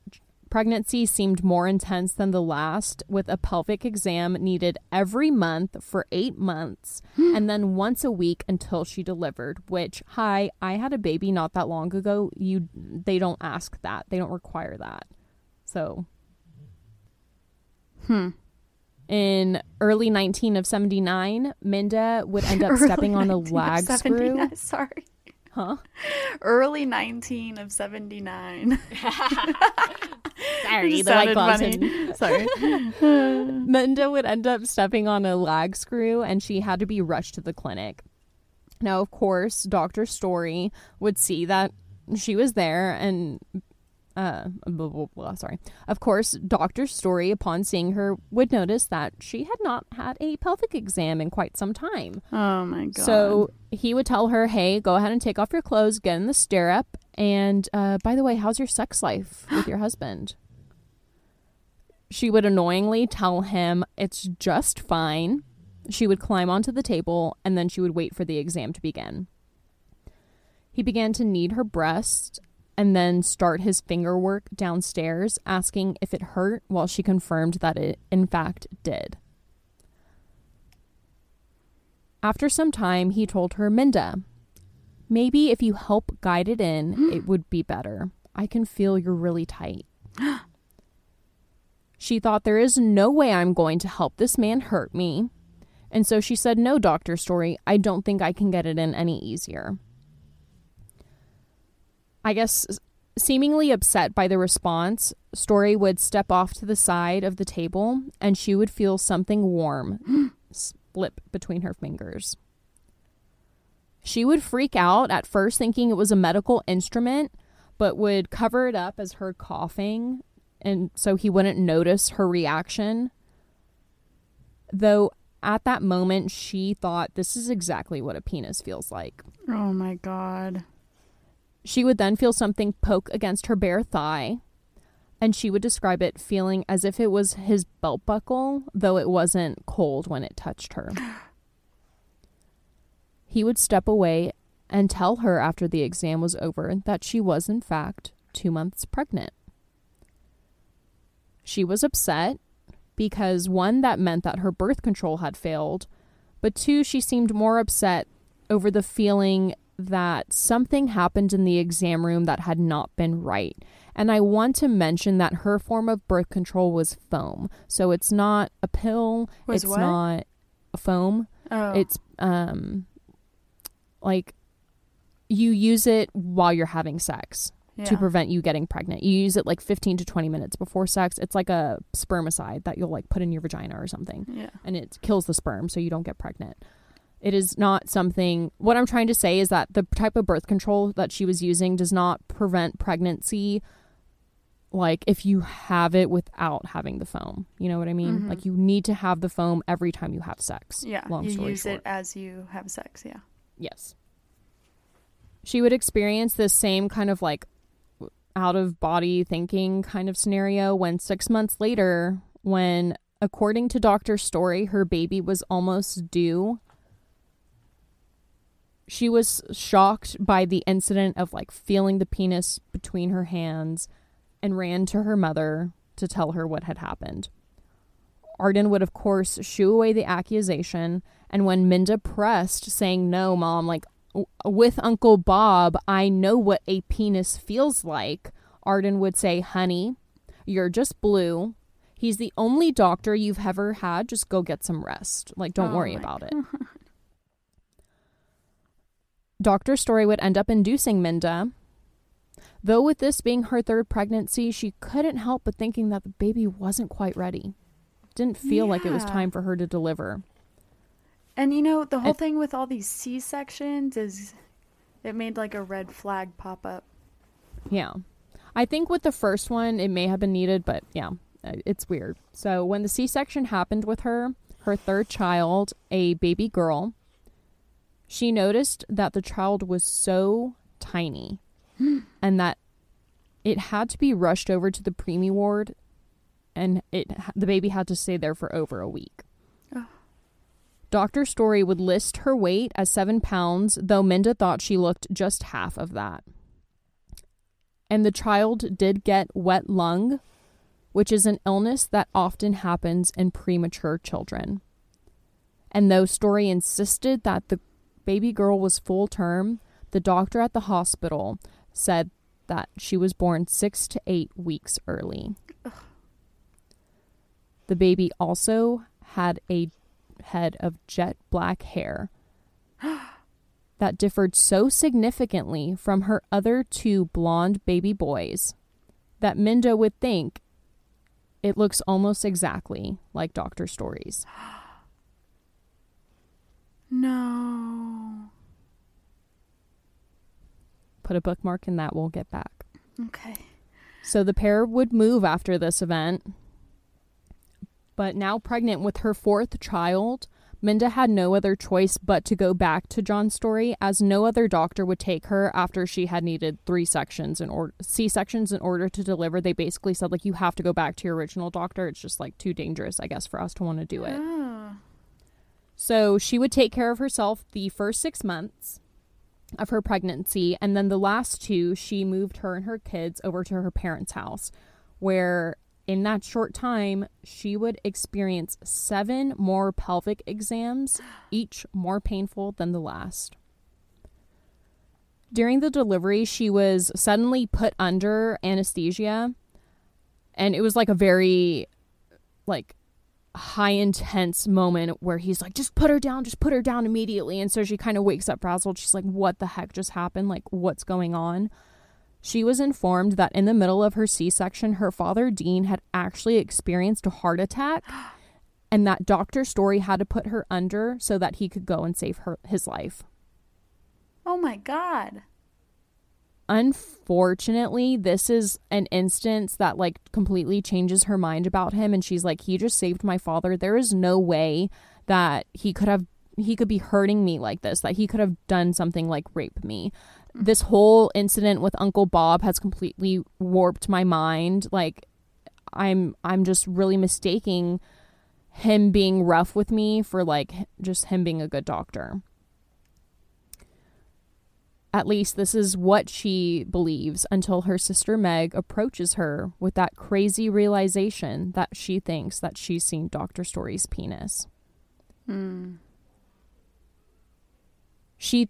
Speaker 2: pregnancy seemed more intense than the last, with a pelvic exam needed every month for eight months and then once a week until she delivered. Which, hi, I had a baby not that long ago. You, they don't ask that. They don't require that. So,
Speaker 1: Hmm.
Speaker 2: In early 19 of 79, Minda would end up stepping on a lag screw.
Speaker 1: Sorry.
Speaker 2: Huh?
Speaker 1: Early 19 of 79.
Speaker 2: Sorry, the white
Speaker 1: sounded funny.
Speaker 2: and-
Speaker 1: Sorry.
Speaker 2: Minda would end up stepping on a lag screw and she had to be rushed to the clinic. Now, of course, Dr. Story would see that she was there and uh, blah, blah, blah, sorry. Of course, Dr. Story, upon seeing her, would notice that she had not had a pelvic exam in quite some time.
Speaker 1: Oh my god.
Speaker 2: So he would tell her, hey, go ahead and take off your clothes, get in the stirrup. And uh, by the way, how's your sex life with your husband? She would annoyingly tell him it's just fine. She would climb onto the table and then she would wait for the exam to begin. He began to knead her breast and then start his finger work downstairs, asking if it hurt while she confirmed that it, in fact, did. After some time, he told her, Minda, maybe if you help guide it in, it would be better. I can feel you're really tight. she thought, There is no way I'm going to help this man hurt me. And so she said, No, Dr. Story, I don't think I can get it in any easier. I guess, seemingly upset by the response, Story would step off to the side of the table and she would feel something warm slip between her fingers. She would freak out at first, thinking it was a medical instrument, but would cover it up as her coughing, and so he wouldn't notice her reaction. Though at that moment, she thought this is exactly what a penis feels like.
Speaker 1: Oh my god.
Speaker 2: She would then feel something poke against her bare thigh, and she would describe it feeling as if it was his belt buckle, though it wasn't cold when it touched her. He would step away and tell her after the exam was over that she was, in fact, two months pregnant. She was upset because, one, that meant that her birth control had failed, but two, she seemed more upset over the feeling that something happened in the exam room that had not been right. And I want to mention that her form of birth control was foam. So it's not a pill,
Speaker 1: Was
Speaker 2: it's
Speaker 1: what?
Speaker 2: not a foam.
Speaker 1: Oh.
Speaker 2: It's um like you use it while you're having sex
Speaker 1: yeah.
Speaker 2: to prevent you getting pregnant. You use it like 15 to 20 minutes before sex. It's like a spermicide that you'll like put in your vagina or something
Speaker 1: Yeah.
Speaker 2: and it kills the sperm so you don't get pregnant. It is not something what I'm trying to say is that the type of birth control that she was using does not prevent pregnancy like if you have it without having the foam. You know what I mean?
Speaker 1: Mhm.
Speaker 2: Like you need to have the foam every time you have sex.
Speaker 1: Yeah.
Speaker 2: Long
Speaker 1: you
Speaker 2: story
Speaker 1: use
Speaker 2: short.
Speaker 1: it as you have sex. Yeah.
Speaker 2: Yes. She would experience this same kind of like out of body thinking kind of scenario when six months later, when according to Dr. Story, her baby was almost due. She was shocked by the incident of like feeling the penis between her hands and ran to her mother to tell her what had happened. Arden would, of course, shoo away the accusation. And when Minda pressed, saying, No, mom, like with Uncle Bob, I know what a penis feels like, Arden would say, Honey, you're just blue. He's the only doctor you've ever had. Just go get some rest. Like, don't
Speaker 1: Oh
Speaker 2: worry about it. Dr. Story would end up inducing Minda. Though with this being her third pregnancy, she couldn't help but thinking that the baby wasn't quite ready. Didn't feel like it was time for her to deliver.
Speaker 1: And you know, the whole
Speaker 2: And-
Speaker 1: thing with all these C sections is it made like a red flag pop up.
Speaker 2: Yeah. I think with the first one, it may have been needed, but yeah, uh, it's weird. So when the C section happened with her, her third child, a baby girl, she noticed that the child was so tiny and that it had to be rushed over to the preemie ward and it the baby had to stay there for over a week.
Speaker 1: Oh.
Speaker 2: Dr. Story would list her weight as seven pounds, though Minda thought she looked just half of that. And the child did get wet lung, which is an illness that often happens in premature children. And though Story insisted that the baby girl was full term, the doctor at the hospital said that she was born six to eight weeks early. The baby also had a head of jet black hair that differed so significantly from her other two blonde baby boys that Minda would think it looks almost exactly like Dr. Story's.
Speaker 1: No.
Speaker 2: Put a bookmark in that, we'll get back.
Speaker 1: Okay.
Speaker 2: So the pair would move after this event. But now pregnant with her fourth child, Minda had no other choice but to go back to John Story as no other doctor would take her after she had needed three sections in order C-sections in order to deliver. They basically said like you have to go back to your original doctor. It's just like too dangerous, I guess, for us to want to do it.
Speaker 1: Oh.
Speaker 2: So she would take care of herself the first 6 months of her pregnancy and then the last two she moved her and her kids over to her parents' house where in that short time, she would experience seven more pelvic exams, each more painful than the last. During the delivery, she was suddenly put under anesthesia, and it was like a very, like, high intense moment where he's like, just put her down, just put her down immediately. And so she kind of wakes up frazzled. She's like, what the heck just happened? Like, what's going on? She was informed that in the middle of her C section, her father, Dean, had actually experienced a heart attack and that Dr. Story had to put her under so that he could go and save her his life.
Speaker 1: Oh my god.
Speaker 2: Unfortunately, this is an instance that like completely changes her mind about him and she's like he just saved my father. There is no way that he could have he could be hurting me like this, that he could have done something like rape me this whole incident with Uncle Bob has completely warped my mind. Like I'm I'm just really mistaking him being rough with me for like just him being a good doctor. At least this is what she believes until her sister Meg approaches her with that crazy realization that she thinks that she's seen Dr. Story's penis.
Speaker 1: Hmm.
Speaker 2: She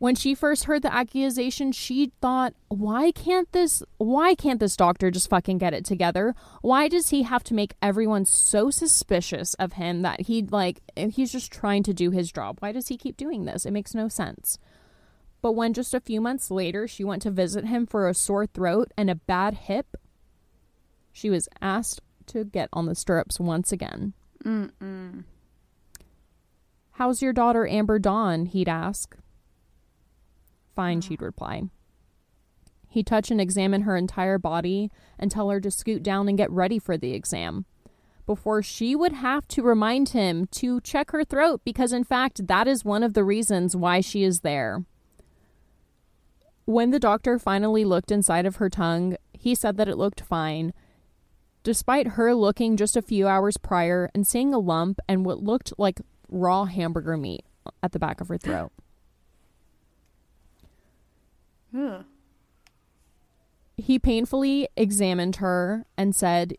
Speaker 2: when she first heard the accusation, she thought, "Why can't this why can't this doctor just fucking get it together? Why does he have to make everyone so suspicious of him that he like he's just trying to do his job? Why does he keep doing this? It makes no sense." But when just a few months later she went to visit him for a sore throat and a bad hip, she was asked to get on the stirrups once again.
Speaker 1: Mm-mm.
Speaker 2: How's your daughter Amber Dawn? he'd ask. Fine,
Speaker 1: Oh.
Speaker 2: she'd reply. He'd touch and examine her entire body and tell her to scoot down and get ready for the exam. Before she would have to remind him to check her throat because, in fact, that is one of the reasons why she is there. When the doctor finally looked inside of her tongue, he said that it looked fine, despite her looking just a few hours prior and seeing a lump and what looked like raw hamburger meat at the back of her throat. He painfully examined her and said,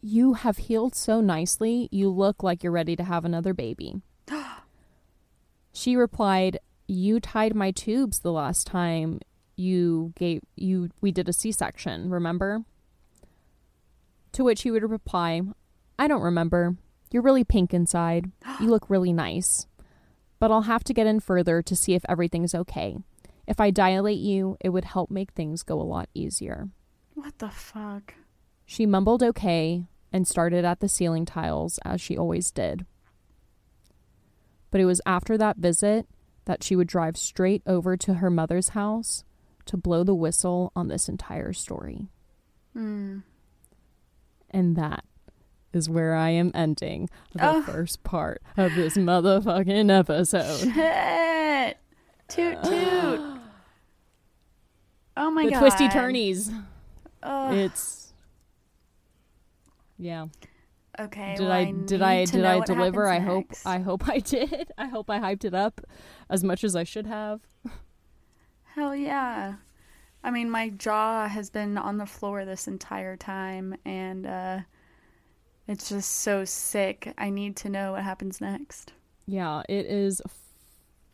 Speaker 2: You have healed so nicely, you look like you're ready to have another baby. she replied, You tied my tubes the last time you gave you we did a C-section, remember? To which he would reply, I don't remember. You're really pink inside. You look really nice. But I'll have to get in further to see if everything's okay. If I dilate you, it would help make things go a lot easier.
Speaker 1: What the fuck?
Speaker 2: She mumbled okay and started at the ceiling tiles as she always did. But it was after that visit that she would drive straight over to her mother's house to blow the whistle on this entire story.
Speaker 1: Hmm.
Speaker 2: And that is where I am ending the
Speaker 1: Oh.
Speaker 2: first part of this motherfucking episode.
Speaker 1: Shit. Toot toot. Oh my
Speaker 2: the
Speaker 1: god.
Speaker 2: twisty turnies.
Speaker 1: Ugh.
Speaker 2: It's yeah.
Speaker 1: okay.
Speaker 2: did
Speaker 1: well,
Speaker 2: I did I did I deliver? I hope
Speaker 1: next.
Speaker 2: I hope I did. I hope I hyped it up as much as I should have.
Speaker 1: Hell yeah. I mean, my jaw has been on the floor this entire time, and uh, it's just so sick. I need to know what happens next.
Speaker 2: Yeah, it is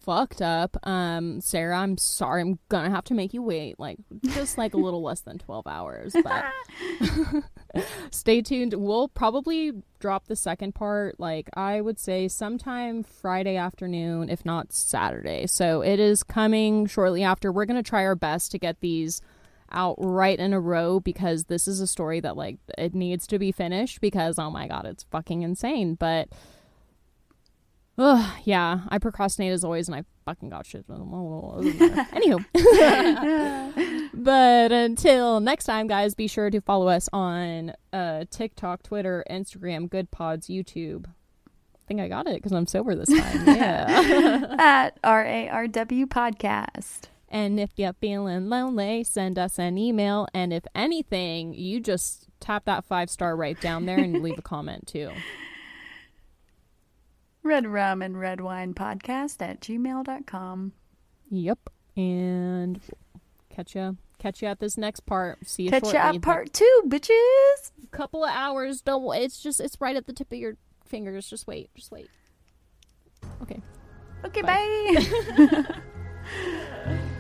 Speaker 2: fucked up. Um, Sarah, I'm sorry. I'm gonna have to make you wait, like just like a little less than twelve hours. But stay tuned. We'll probably drop the second part. Like I would say sometime Friday afternoon, if not Saturday. So it is coming shortly after. We're gonna try our best to get these out right in a row because this is a story that like it needs to be finished because oh my god it's fucking insane but Ugh, yeah, I procrastinate as always, and I fucking got shit. Anywho, but until next time, guys, be sure to follow us on uh, TikTok, Twitter, Instagram, Goodpods, YouTube. I think I got it because I'm sober this time. Yeah.
Speaker 1: At R A R W Podcast.
Speaker 2: and if you're feeling lonely, send us an email. And if anything, you just tap that five star right down there and leave a comment too.
Speaker 1: Red Rum and Red Wine Podcast at gmail.com.
Speaker 2: Yep. And catch ya, catch ya at this next part. See you
Speaker 1: Catch
Speaker 2: shortly.
Speaker 1: you at part two, bitches.
Speaker 2: couple of hours. Don't. It's just. It's right at the tip of your fingers. Just wait. Just wait. Okay.
Speaker 1: Okay,
Speaker 2: Bye.
Speaker 1: bye.